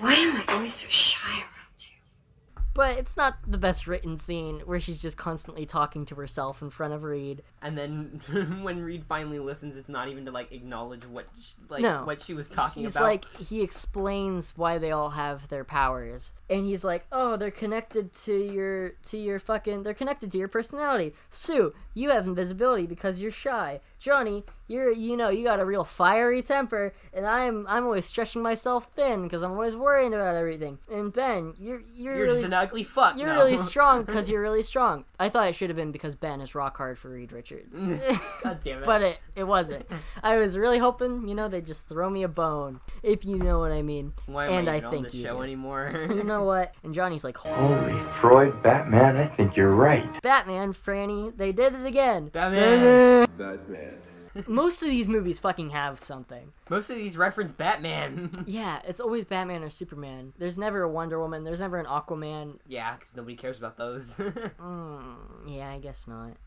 Why am I always so shy around? But it's not the best written scene where she's just constantly talking to herself in front of Reed. and then when Reed finally listens, it's not even to like acknowledge what sh like No. what she was talking he's about. like he explains why they all have their powers and he's like oh they're connected to your to your fucking they're connected to your personality sue you have invisibility because you're shy johnny you're you know you got a real fiery temper and i'm i'm always stretching myself thin because i'm always worrying about everything and ben you're you're, You're really just ugly fuck. you're now. really strong because you're really strong. I thought it should have been because Ben is rock hard for Reed Richards. God damn it. but it, it wasn't. I was really hoping, you know, they'd just throw me a bone, if you know what I mean. Why am and I, I even on think the you show do. anymore? You know what? And Johnny's like, Holy Freud, Batman, I think you're right. Batman, Franny, they did it again. Batman. Batman. Most of these movies fucking have something. Most of these reference Batman. Yeah, it's always Batman or Superman. There's never a Wonder Woman. There's never an Aquaman. yeah, because nobody cares about those. Mm, yeah, I guess not.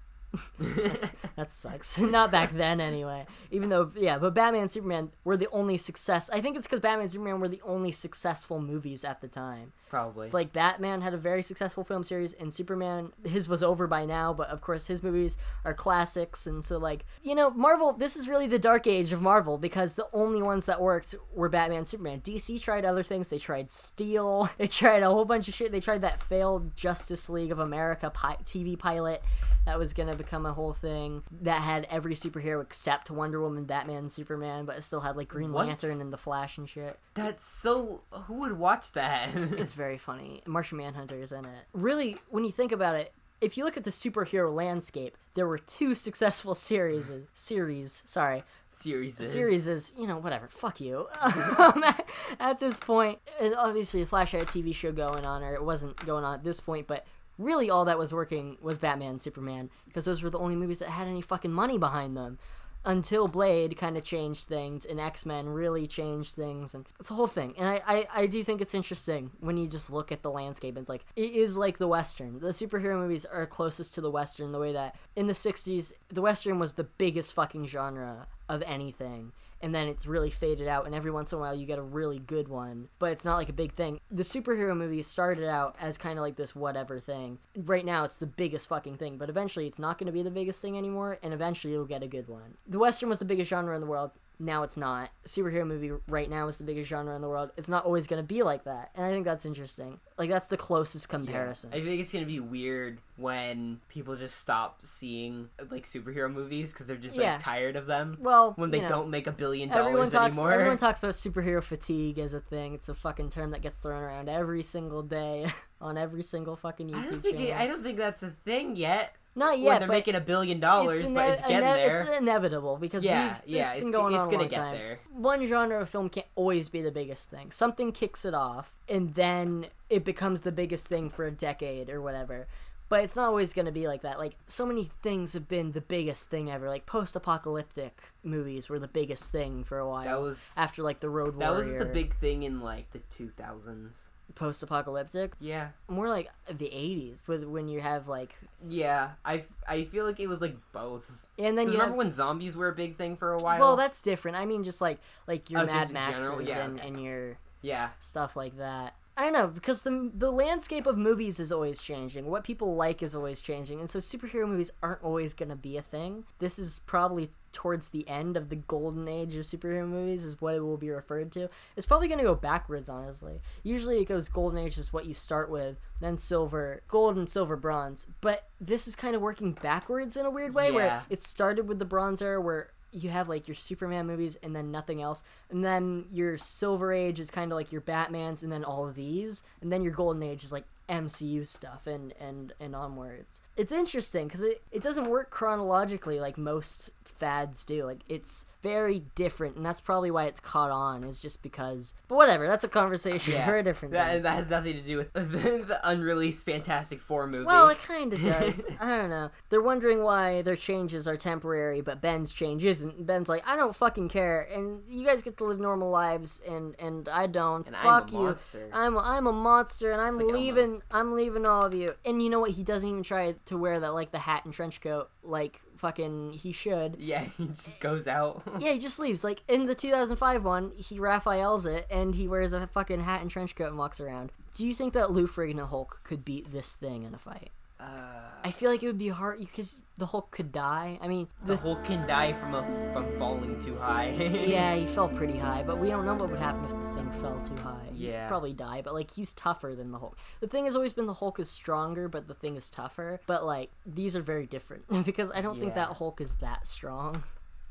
That sucks. Not back then, anyway. Even though, yeah, but Batman and Superman were the only success. I think it's because Batman and Superman were the only successful movies at the time. Probably. Like Batman had a very successful film series, and Superman his was over by now. But of course, his movies are classics, and so like you know, Marvel. This is really the dark age of Marvel because the only ones that worked were Batman, and Superman. DC tried other things. They tried Steel. They tried a whole bunch of shit. They tried that failed Justice League of America pi- TV pilot that was gonna become a whole thing that had every superhero except Wonder Woman, Batman, and Superman, but it still had like Green What? Lantern and the Flash and shit. That's so. Who would watch that? It's very funny. Martian Manhunter is in it. Really, when you think about it, if you look at the superhero landscape, there were two successful series. Series, sorry, series. series is you know whatever. Fuck you. Um, at, at this point, obviously, the Flash had a TV show going on, or it wasn't going on at this point, but. Really, all that was working was Batman and Superman because those were the only movies that had any fucking money behind them until Blade kind of changed things and X Men really changed things and it's a whole thing. And I, I, I do think it's interesting when you just look at the landscape. It's like it is like the Western. The superhero movies are closest to the Western the way that in the '60s the Western was the biggest fucking genre of anything. And then it's really faded out, and every once in a while you get a really good one, but it's not like a big thing. The superhero movies started out as kind of like this whatever thing. Right now, it's the biggest fucking thing, but eventually it's not going to be the biggest thing anymore, and eventually you'll get a good one. The Western was the biggest genre in the world. Now it's not. Superhero movie right now is the biggest genre in the world. It's not always going to be like that, and I think that's interesting. Like that's the closest comparison. I think it's gonna be weird when people just stop seeing like superhero movies because they're just like Yeah. tired of them. Well, when they you know, don't make a billion dollars talks. anymore. Everyone talks about superhero fatigue as a thing. It's a fucking term that gets thrown around every single day on every single fucking I YouTube don't think channel. it, I don't think that's a thing yet. Not when yet, they're but making a billion dollars, it's, but it's getting ine- there. It's inevitable because Yeah, we've, yeah, it's been going it's on a gonna long get time. there. One genre of film can't always be the biggest thing. Something kicks it off, and then it becomes the biggest thing for a decade or whatever. But it's not always going to be like that. Like so many things have been the biggest thing ever. Like post-apocalyptic movies were the biggest thing for a while. That was after like the Road that Warrior. was the big thing in like the 2000s. Post-apocalyptic. Yeah, More like the '80s, with when you have like, yeah. I I feel like it was like both. and then you remember have, when zombies were a big thing for a while? Well, that's different. I mean, just like like your Oh, Mad Maxes general? Yeah, and, and your yeah. stuff like that. I don't know because the the landscape of movies is always changing. What people like is always changing, and so superhero movies aren't always gonna be a thing. This is probably towards the end of the golden age of superhero movies, is what it will be referred to. It's probably gonna go backwards, honestly. Usually, it goes golden age is what you start with, then silver, gold, and silver, bronze. But this is kind of working backwards in a weird way, Yeah. where it started with the bronze era, where you have like your Superman movies and then nothing else, and then your Silver Age is kind of like your Batman's, and then all of these, and then your Golden Age is like MCU stuff and and and onwards. It's interesting because it it doesn't work chronologically like most fads do. Like it's very different, and that's probably why it's caught on. Is just because. But whatever, that's a conversation for a different. That, day. that has nothing to do with the, the unreleased Fantastic Four movie. Well, it kind of does. I don't know. They're wondering why their changes are temporary, but Ben's change isn't. Ben's like, I don't fucking care, and you guys get to live normal lives, and and I don't. And I'm a you. monster. I'm a, I'm a monster, and I'm like Elmo. Leaving. I'm leaving all of you. And you know what? He doesn't even try to wear that like the hat and trench coat like fucking he should. yeah, he just goes out. Yeah, he just leaves. Like in the 2005 one, he Raphael's it, and he wears a fucking hat and trench coat and walks around. Do you think that Lou Ferrigno Hulk could beat this thing in a fight? Uh, I feel like it would be hard because the Hulk could die. I mean, the the Hulk can die from a from falling too high. yeah, he fell pretty high, but we don't know what would happen if the thing fell too high. He'd Yeah. probably die, but like he's tougher than the Hulk. The thing has always been the Hulk is stronger, but the thing is tougher. But like these are very different because I don't think that Hulk is that strong.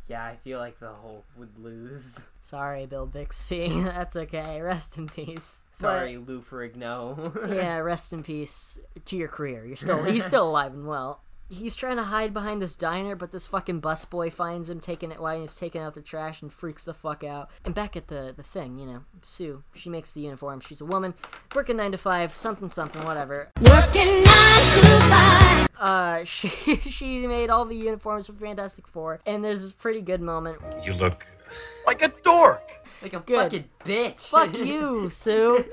Yeah, I feel like the Hulk would lose. Sorry, Bill Bixby. That's okay. Rest in peace. But- Sorry, Lou Ferrigno. yeah, rest in peace to your career. You're still he's still alive and well. He's trying to hide behind this diner, but this fucking busboy finds him taking it while he's taking out the trash and freaks the fuck out. And back at the the thing, you know, Sue, she makes the uniform. She's a woman, working nine to five, something something, whatever. Working nine to five. Uh, she she made all the uniforms for Fantastic Four, and there's this pretty good moment. You look Like a dork. like a Good. fucking bitch. Fuck you, Sue.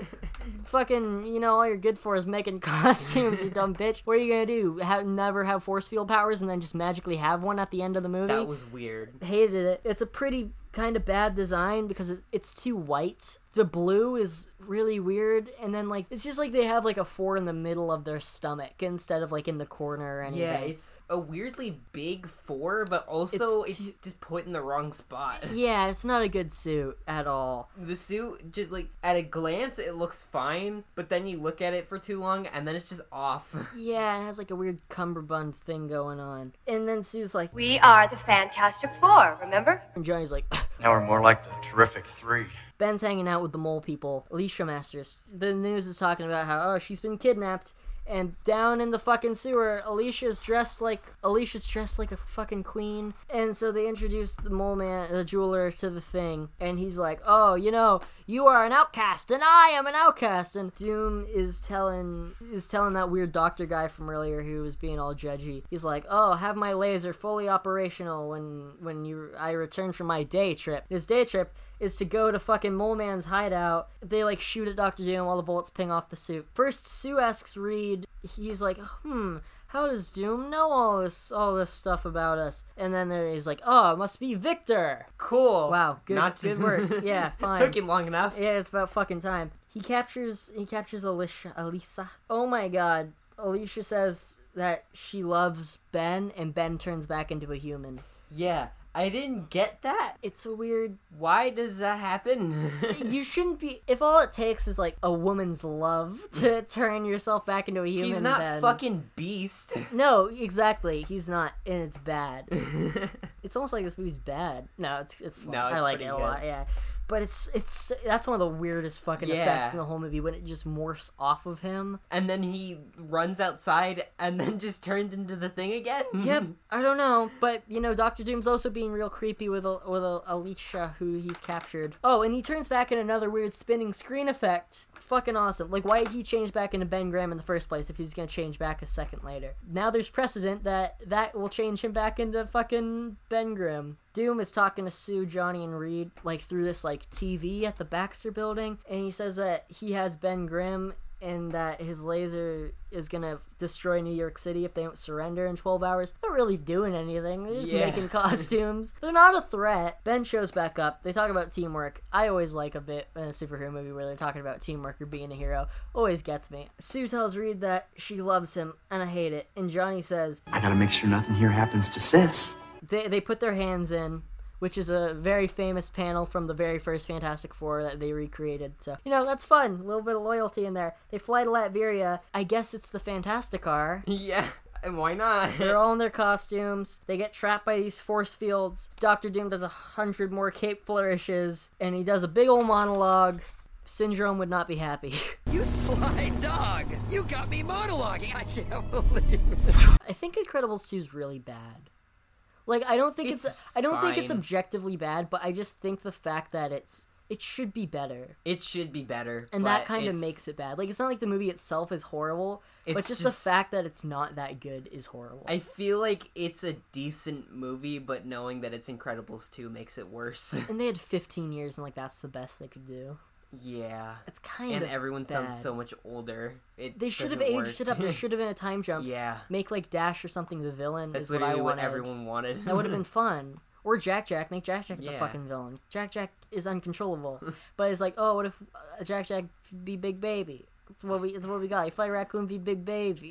Fucking, you know, all you're good for is making costumes, you dumb bitch. What are you gonna do? Have, never have force field powers and then just magically have one at the end of the movie? that was weird. Hated it. It's a pretty kind of bad design because it, it's too white. The blue is really weird, and then like it's just like they have like a four in the middle of their stomach instead of like in the corner and. Yeah, it's a weirdly big four, but also It's it's, too- just put in the wrong spot. yeah, it's not a good suit at all. The suit, just like at a glance, it looks fine, but then you look at it for too long, and then it's just off. Yeah, it has like a weird cummerbund thing going on. And then Sue's like, We are the Fantastic Four, remember? and Johnny's like, Now we're more like the terrific three. Ben's hanging out with the mole people. Alicia Masters. The news is talking about how oh she's been kidnapped, and down in the fucking sewer, Alicia's dressed like Alicia's dressed like a fucking queen. And so they introduce the mole man, the jeweler, to the thing, and he's like, oh, you know, you are an outcast, and I am an outcast. And Doom is telling is telling that weird doctor guy from earlier who was being all judgy. He's like, oh, have my laser fully operational when when you I return from my day trip. His day trip is to go to fucking Mole Man's hideout. They like shoot at Doctor Doom while the bullets ping off the suit. First, Sue asks Reed. He's like, hmm. How does Doom know all this all this stuff about us? And then he's like, "Oh, it must be Victor." cool. Wow, good Not good work. Yeah, fine. Took him long enough. Yeah, it's about fucking time. He captures he captures Alicia Elisa. Oh my god. Alicia says that she loves Ben and Ben turns back into a human. Yeah, I didn't get that. It's a weird Why does that happen? you shouldn't be if all it takes is like a woman's love to turn yourself back into a human. He's not then- fucking beast. No, exactly. He's not, and it's bad. it's almost like this movie's bad. No, it's it's fun. No, I like it a good. lot. Yeah, but it's it's that's one of the weirdest fucking Yeah. effects in the whole movie when it just morphs off of him. And then he runs outside and then just turns into the thing again. Yep, I don't know, but you know, Doctor Doom's also being real creepy with a, with a, Alicia who he's captured. Oh, and he turns back in another weird spinning screen effect. Fucking awesome! Like, why did he change back into Ben Grimm in the first place if he was gonna change back a second later? Now there's precedent that that will change him back into fucking Ben Grimm. Doom is talking to Sue, Johnny, and Reed like through this like TV at the Baxter Building, and he says that he has Ben Grimm and that his laser is gonna destroy New York City if they don't surrender in 12 hours. They're not really doing anything. They're just Yeah. making costumes. They're not a threat. Ben shows back up. They talk about teamwork. I always like a bit in a superhero movie where they're talking about teamwork or being a hero. Always gets me. Sue tells Reed that she loves him, and I hate it. And Johnny says I gotta make sure nothing here happens to Sis. they they put their hands in. Which is a very famous panel from the very first Fantastic Four that they recreated. So, you know, that's fun. A little bit of loyalty in there. They fly to Latveria. I guess it's the Fantasticar. yeah. And why not? They're all in their costumes. They get trapped by these force fields. Doctor Doom does a hundred more cape flourishes, and he does a big old monologue. Syndrome would not be happy. You sly dog! You got me monologuing! I can't believe it. I think Incredibles 2 is really bad. Like I don't think it's, It's I don't think it's objectively bad, but I just think the fact that it's it should be better. It should be better. And that kind of makes it bad. Like it's not like the movie itself is horrible, but It's just, just- the fact that it's not that good is horrible. I feel like it's a decent movie, but knowing that it's Incredibles 2 makes it worse. and they had 15 years and like that's the best they could do. Yeah. It's kind And of And everyone bad. sounds so much older. It They should have aged work. it up. There should have been a time jump. yeah. Make like Dash or something the villain. That's is what I what wanted. everyone wanted. That would have been fun. Or Jack Jack. Make Jack Jack the fucking villain. Jack Jack is uncontrollable. but it's like, oh, what if uh, Jack Jack be Big Baby? It's what we, it's what we got. You fight Raccoon, be Big Baby.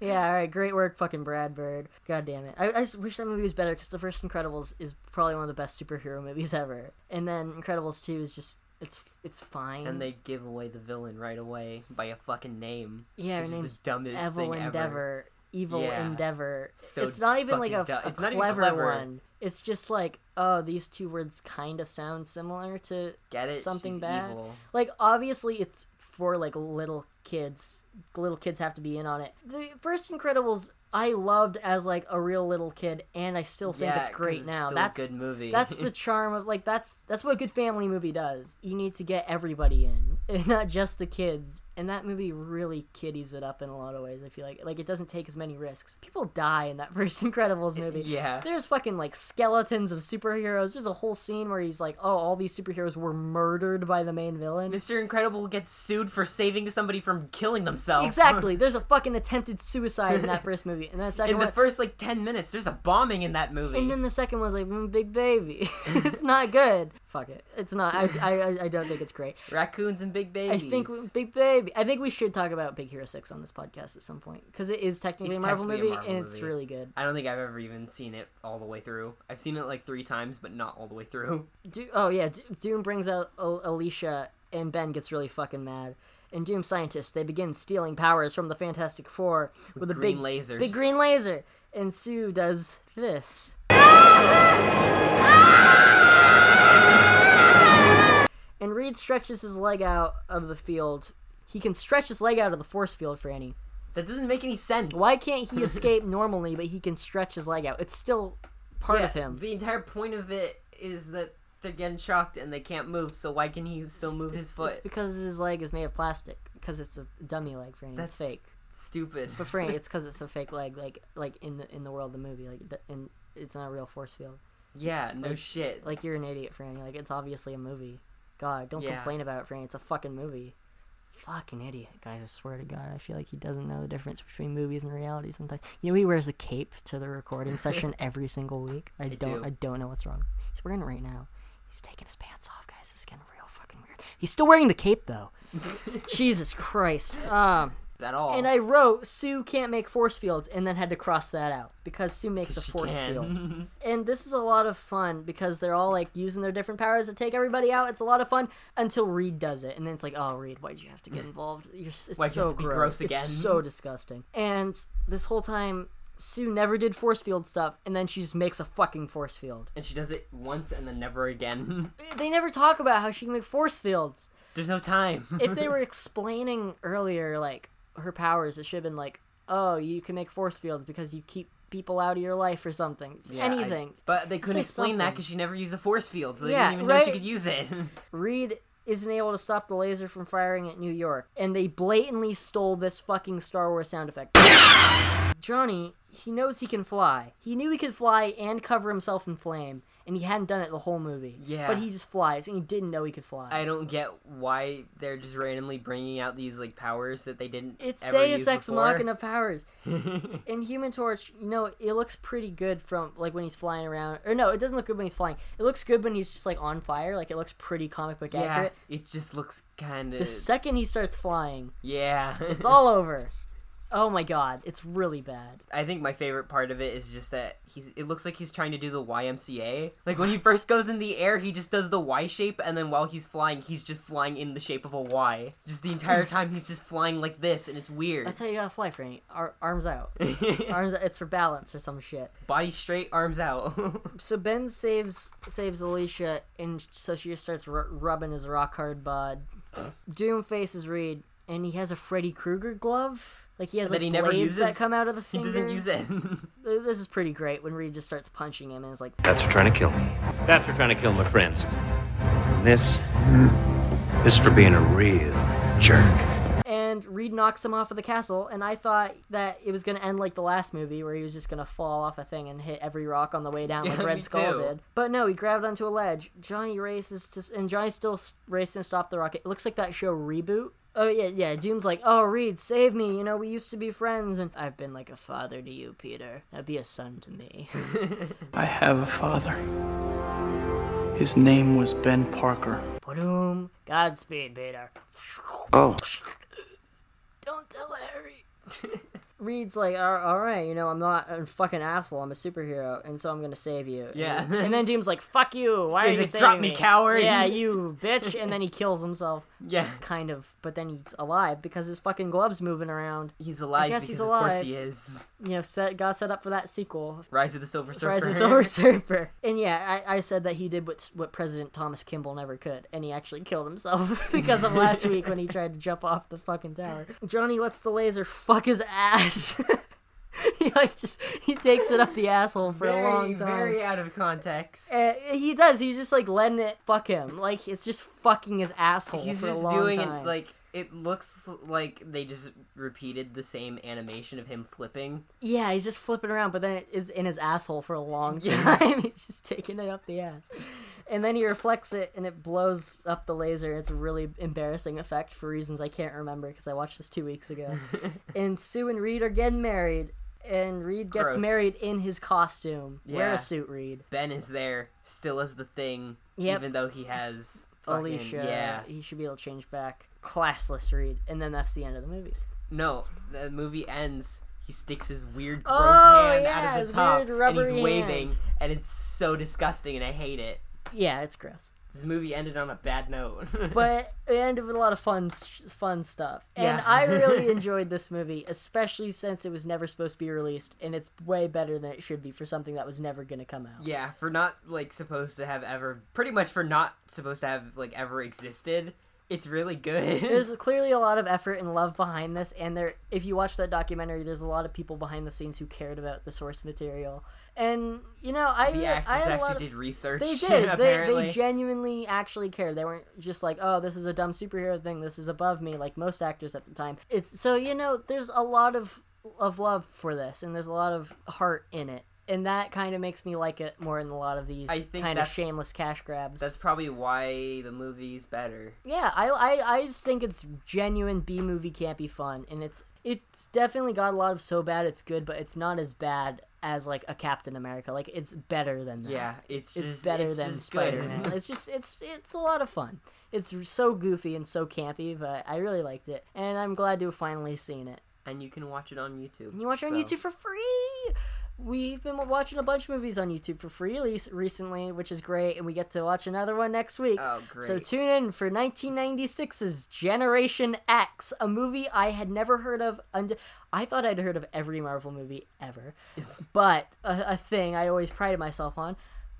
yeah, all right, great work, fucking Brad Bird. God damn it. I, I just wish that movie was better because the first Incredibles is probably one of the best superhero movies ever, and then Incredibles two is just it's it's fine. and they give away the villain right away by a fucking name. Yeah, her name's dumbest Evelyn Deavor. Evil Yeah. Endeavor. So it's not even like a, dumb. a It's not even clever, clever. one. It's just like, oh, these two words kind of sound similar to Get it? something She's bad. evil. Like, obviously, it's for like little kids. Little kids have to be in on it. The first Incredibles, I loved as like a real little kid, and I still think Yeah, it's great it's now. that's good movie. That's the charm of like that's that's what a good family movie does. You need to get everybody in, and not just the kids. And that movie really kiddies it up in a lot of ways. I feel like like it doesn't take as many risks. People die in that first Incredibles movie. Yeah. There's fucking like skeletons of superheroes. There's a whole scene where he's like, "Oh, all these superheroes were murdered by the main villain." Mr. Incredible gets sued for saving somebody from killing themselves. Exactly. There's a fucking attempted suicide in that first movie, and that second In one. the first like ten minutes, there's a bombing in that movie. And then the second one's like, mm, Big Baby. it's not good. Fuck it. It's not. I, I, I- I don't think it's great. Raccoons and big babies. I think Big Baby. I think we should talk about Big Hero Six on this podcast at some point because it is technically It's a Marvel technically a movie Marvel and it's really good. I don't think I've ever even seen it all the way through. I've seen it like three times, but not all the way through. Do- oh yeah, Do- Doom brings out o- Alicia and Ben gets really fucking mad. And Doom scientists they begin stealing powers from the Fantastic Four with, a green big lasers. big green laser. And Sue does this. Ah! Ah! And Reed stretches his leg out of the field. He can stretch his leg out of the force field, Franny. That doesn't make any sense. Why can't he escape normally, but he can stretch his leg out? It's still part of him. The entire point of it is that they're getting shocked and they can't move. So why can he still move his foot? It's because his leg is made of plastic. Because it's a dummy leg, Franny. That's it's fake. Stupid. But Franny, it's because it's a fake leg. Like like in the in the world of the movie, like in it's not a real force field. yeah, no Like- shit. Like you're an idiot, Franny. Like it's obviously a movie. God, don't Yeah. complain about it, Franny. It's a fucking movie. Fucking idiot, guys! I swear to God, I feel like he doesn't know the difference between movies and reality. Sometimes, you know, he wears a cape to the recording session every single week. I, don't, do. I don't know what's wrong. He's wearing it right now. He's taking his pants off, guys. This is getting real fucking weird. He's still wearing the cape though. Jesus Christ. Um, At all. and I wrote Sue can't make force fields, and then had to cross that out because Sue makes a force can. field. And this is a lot of fun because they're all like using their different powers to take everybody out. It's a lot of fun until Reed does it, and then it's like, oh, Reed, why'd you have to get involved? You're, it's you so have to be gross. gross It's again? so disgusting. And this whole time, Sue never did force field stuff, and then she just makes a fucking force field. And she does it once and then never again. They never talk about how she can make force fields. There's no time. if they were explaining earlier, like her powers, it should have been like, oh, you can make force fields because you keep people out of your life or something. Yeah, I- Anything. but they couldn't Say explain that because she never used a force field, so they Yeah, didn't even know she could use it. Reed isn't able to stop the laser from firing at New York, and they blatantly stole this fucking Star Wars sound effect. Johnny, he knows he can fly. He knew he could fly and cover himself in flame, and he hadn't done it the whole movie. Yeah. But he just flies, and he didn't know he could fly. I don't get why they're just randomly bringing out these like powers that they didn't. It's ever Deus use Ex before. Machina powers. In Human Torch, you know, it looks pretty good from like when he's flying around. Or no, it doesn't look good when he's flying. It looks good when he's just like on fire. Like it looks pretty comic book Yeah, accurate. it just looks kind of. The second he starts flying, yeah, it's all over. Oh my god, it's really bad. I think my favorite part of it is just that he's. It looks like he's trying to do the YMCA. Like when he first goes in the air, he just does the Y shape, and then while he's flying, he's just flying in the shape of a Y. Just the entire time, he's just flying like this, and it's weird. That's how you gotta fly, Franny. Ar- arms out. arms. It's for balance or some shit. Body straight, arms out. So Ben saves saves Alicia, and so she just starts r- rubbing his rock hard bod. Doom faces Reed, and he has a Freddy Krueger glove. Like he has That like he never blades that come out of the He finger. doesn't use it. this is pretty great when Reed just starts punching him and is like, That's for trying to kill me. That's for trying to kill my friends. And this, this is for being a real jerk. and Reed knocks him off of the castle. And I thought that it was gonna end like the last movie where he was just gonna fall off a thing and hit every rock on the way down like Yeah, Red Skull too. did. But no, he grabbed onto a ledge. Johnny races to, and Johnny's still s- racing to stop the rocket. It looks like that show reboot. Oh yeah, yeah. Doom's like, "Oh Reed, save me! You know we used to be friends, and I've been like a father to you, Peter. Now be a son to me." I have a father. His name was Ben Parker. Boom. Godspeed, Peter. Oh. Don't tell Harry. Reed's like, all all right, you know, I'm not a fucking asshole. I'm a superhero, and so I'm gonna save you. Yeah. And, and then Doom's like, fuck you. Why Yeah, are he's you like, saving "Drop me, coward." Yeah, you bitch. And then he kills himself. Yeah. Kind of, but then he's alive because his fucking glove's moving around. He's alive I guess because he's of alive. course he is. You know, set got set up for that sequel. Rise of the Silver Surfer. Rise of the Silver Surfer. And yeah, I, I said that he did what what President Thomas Kimball never could, and he actually killed himself because of last week when he tried to jump off the fucking tower. Johnny lets the laser fuck his ass. he like just he takes it up the asshole for very, a long time. very out of context. Uh, he does. He's just like letting it fuck him. Like it's just fucking his asshole He's for just a long doing time. it like it looks like they just repeated the same animation of him flipping. Yeah, he's just flipping around, but then it is in his asshole for a long Yeah. time. he's just taking it up the ass. And then he reflects it and it blows up the laser. It's a really embarrassing effect for reasons I can't remember because I watched this two weeks ago. and Sue and Reed are getting married. And Reed gets Gross. married in his costume. Wear Yeah. a suit, Reed. Ben is there still as the thing, Yep. even though he has fucking, Alicia. Yeah. He should be able to change back. Classless read, And then that's the end of the movie. No, the movie ends. He sticks his weird gross Oh, hand yeah, out of his the top, and he's waving, hand. and it's so disgusting, and I hate it. Yeah, it's gross. This movie ended on a bad note. but it ended with a lot of fun fun stuff and Yeah. i really enjoyed this movie especially since it was never supposed to be released and it's way better than it should be for something that was never going to come out yeah, for not like supposed to have ever, pretty much for not supposed to have like ever existed. It's really good. there's clearly a lot of effort and love behind this and there if you watch that documentary there's a lot of people behind the scenes who cared about the source material and you know i the I actors had actually of- did research. They did. they, they genuinely actually cared. They weren't just like, "Oh, this is a dumb superhero thing. This is above me," like most actors at the time. It's so you know, there's a lot of of love for this, and there's a lot of heart in it, and that kind of makes me like it more than a lot of these kind of shameless cash grabs. That's probably why the movie's better. Yeah, I, I I just think it's genuine B movie campy fun, and it's it's definitely got a lot of so bad it's good, but it's not as bad as like a Captain America. Like it's better than that. Yeah, it's it's just- better it's than. Spider Man. it's just it's it's a lot of fun. It's so goofy and so campy, but I really liked it, and I'm glad to have finally seen it. And you can watch it on YouTube. And you watch it on so- YouTube for free. We've been watching a bunch of movies on YouTube for free recently, which is great, and we get to watch another one next week. Oh, great. So tune in for 1996's Generation X, a movie I had never heard of. Und- I thought I'd heard of every Marvel movie ever, but a, a thing I always prided myself on.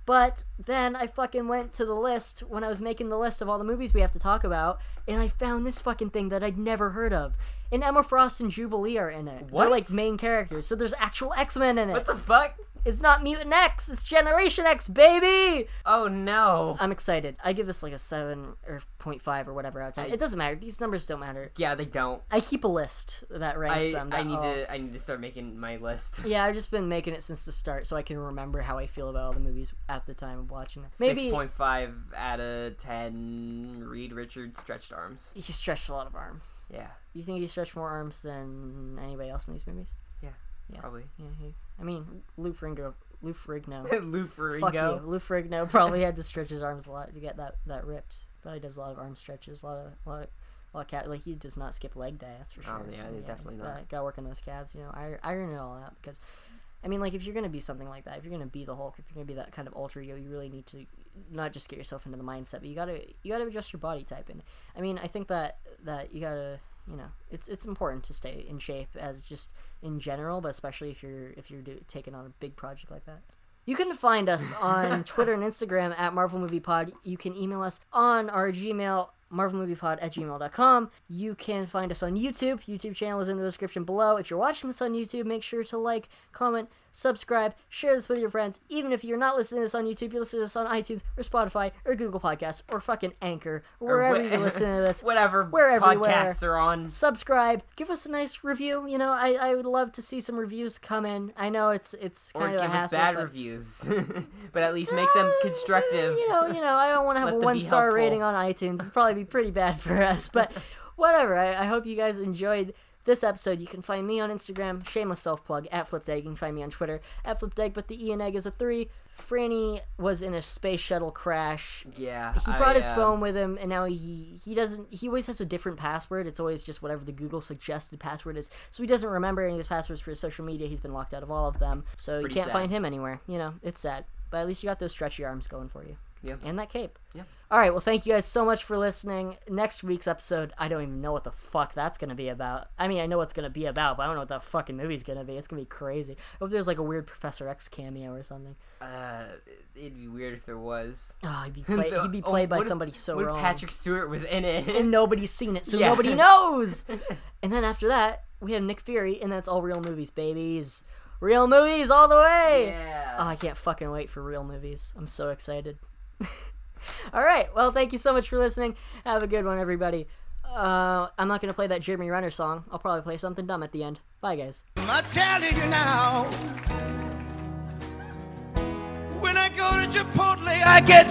But then I fucking went to the list when I was making the list of all the movies we have to talk about, and I found this fucking thing that I'd never heard of. And Emma Frost and Jubilee are in it. What? They're like main characters. So there's actual X Men in it. What the fuck? It's not Mutant X. It's Generation X, baby. Oh no. I'm excited. I give this like a seven or 0.5 or whatever out of ten. I- It doesn't matter. These numbers don't matter. Yeah, they don't. I keep a list that ranks I, them. I need all- to I need to start making my list. Yeah, I've just been making it since the start, so I can remember how I feel about all the movies at the time of watching them. Six Maybe point five out of ten. Reed Richards stretched arms. he stretched a lot of arms. Yeah, You think he stretched more arms than anybody else in these movies? Yeah, Yeah. probably. Yeah, he, I mean, Lou Ferrigno. Lou Ferrigno. Lou Ferrigno. Fuck you. Lou Ferrigno probably had to stretch his arms a lot to get that, that ripped. Probably does a lot of arm stretches, a lot of a lot of, a lot of cat. Like he does not skip leg day. That's for oh, sure. Oh, yeah, definitely not. Got, got to work on those calves. You know, iron, iron it all out because. I mean, like, if you're gonna be something like that, if you're gonna be the Hulk, if you're gonna be that kind of alter ego, you really need to not just get yourself into the mindset, but you gotta you gotta adjust your body type. And I mean, I think that that you gotta you know it's it's important to stay in shape as just in general, but especially if you're if you're do, taking on a big project like that. You can find us on Twitter and Instagram at Marvel Movie Pod. You can email us on our Gmail, marvelmoviepod at gmail.com. You can find us on YouTube. YouTube channel is in the description below. If you're watching this on YouTube, make sure to like, comment, subscribe, share this with your friends. Even if you're not listening to this on YouTube, you listen to this on iTunes or Spotify or Google Podcasts or fucking Anchor, or Or wherever wha- you listen to this. Whatever We're podcasts are on. Subscribe, give us a nice review. You know, I, I would love to see some reviews come in. I know it's it's Or kind of give a us bad but- reviews, but at least make them uh, constructive. you know, you know, I don't want to have Let a one star rating on iTunes. It's probably be pretty bad for us, but whatever. I, I hope you guys enjoyed this episode. You can find me on Instagram, shameless self plug at FlipDegg. You can find me on Twitter at FlipDegg, but the E and egg is a three. Franny was in a space shuttle crash. Yeah, He brought I, his um, phone with him, and now he he doesn't. He always has a different password. It's always just whatever the Google suggested password is. So he doesn't remember any of his passwords for his social media. He's been locked out of all of them, so you can't sad. find him anywhere. You know, it's sad. But at least you got those stretchy arms going for you. Yeah. And that cape. Yeah. All right. Well, thank you guys so much for listening. Next week's episode, I don't even know what the fuck that's gonna be about. I mean, I know what's gonna be about, but I don't know what that fucking movie's gonna be. It's gonna be crazy. I hope there's like a weird Professor X cameo or something. Uh, it'd be weird if there was. Oh, he'd be play- he'd be Oh, played by if- somebody so what if wrong. Patrick Stewart was in it, and nobody's seen it, so Yeah. nobody knows. and then after that, we have Nick Fury, and that's all real movies, babies. Real movies all the way. Yeah. Oh, I can't fucking wait for real movies. I'm so excited. All right. Well, thank you so much for listening. Have a good one, everybody. Uh, I'm not gonna play that Jeremy Renner song. I'll probably play something dumb at the end. Bye, guys. I'm telling you now. When I go to Chipotle, I get.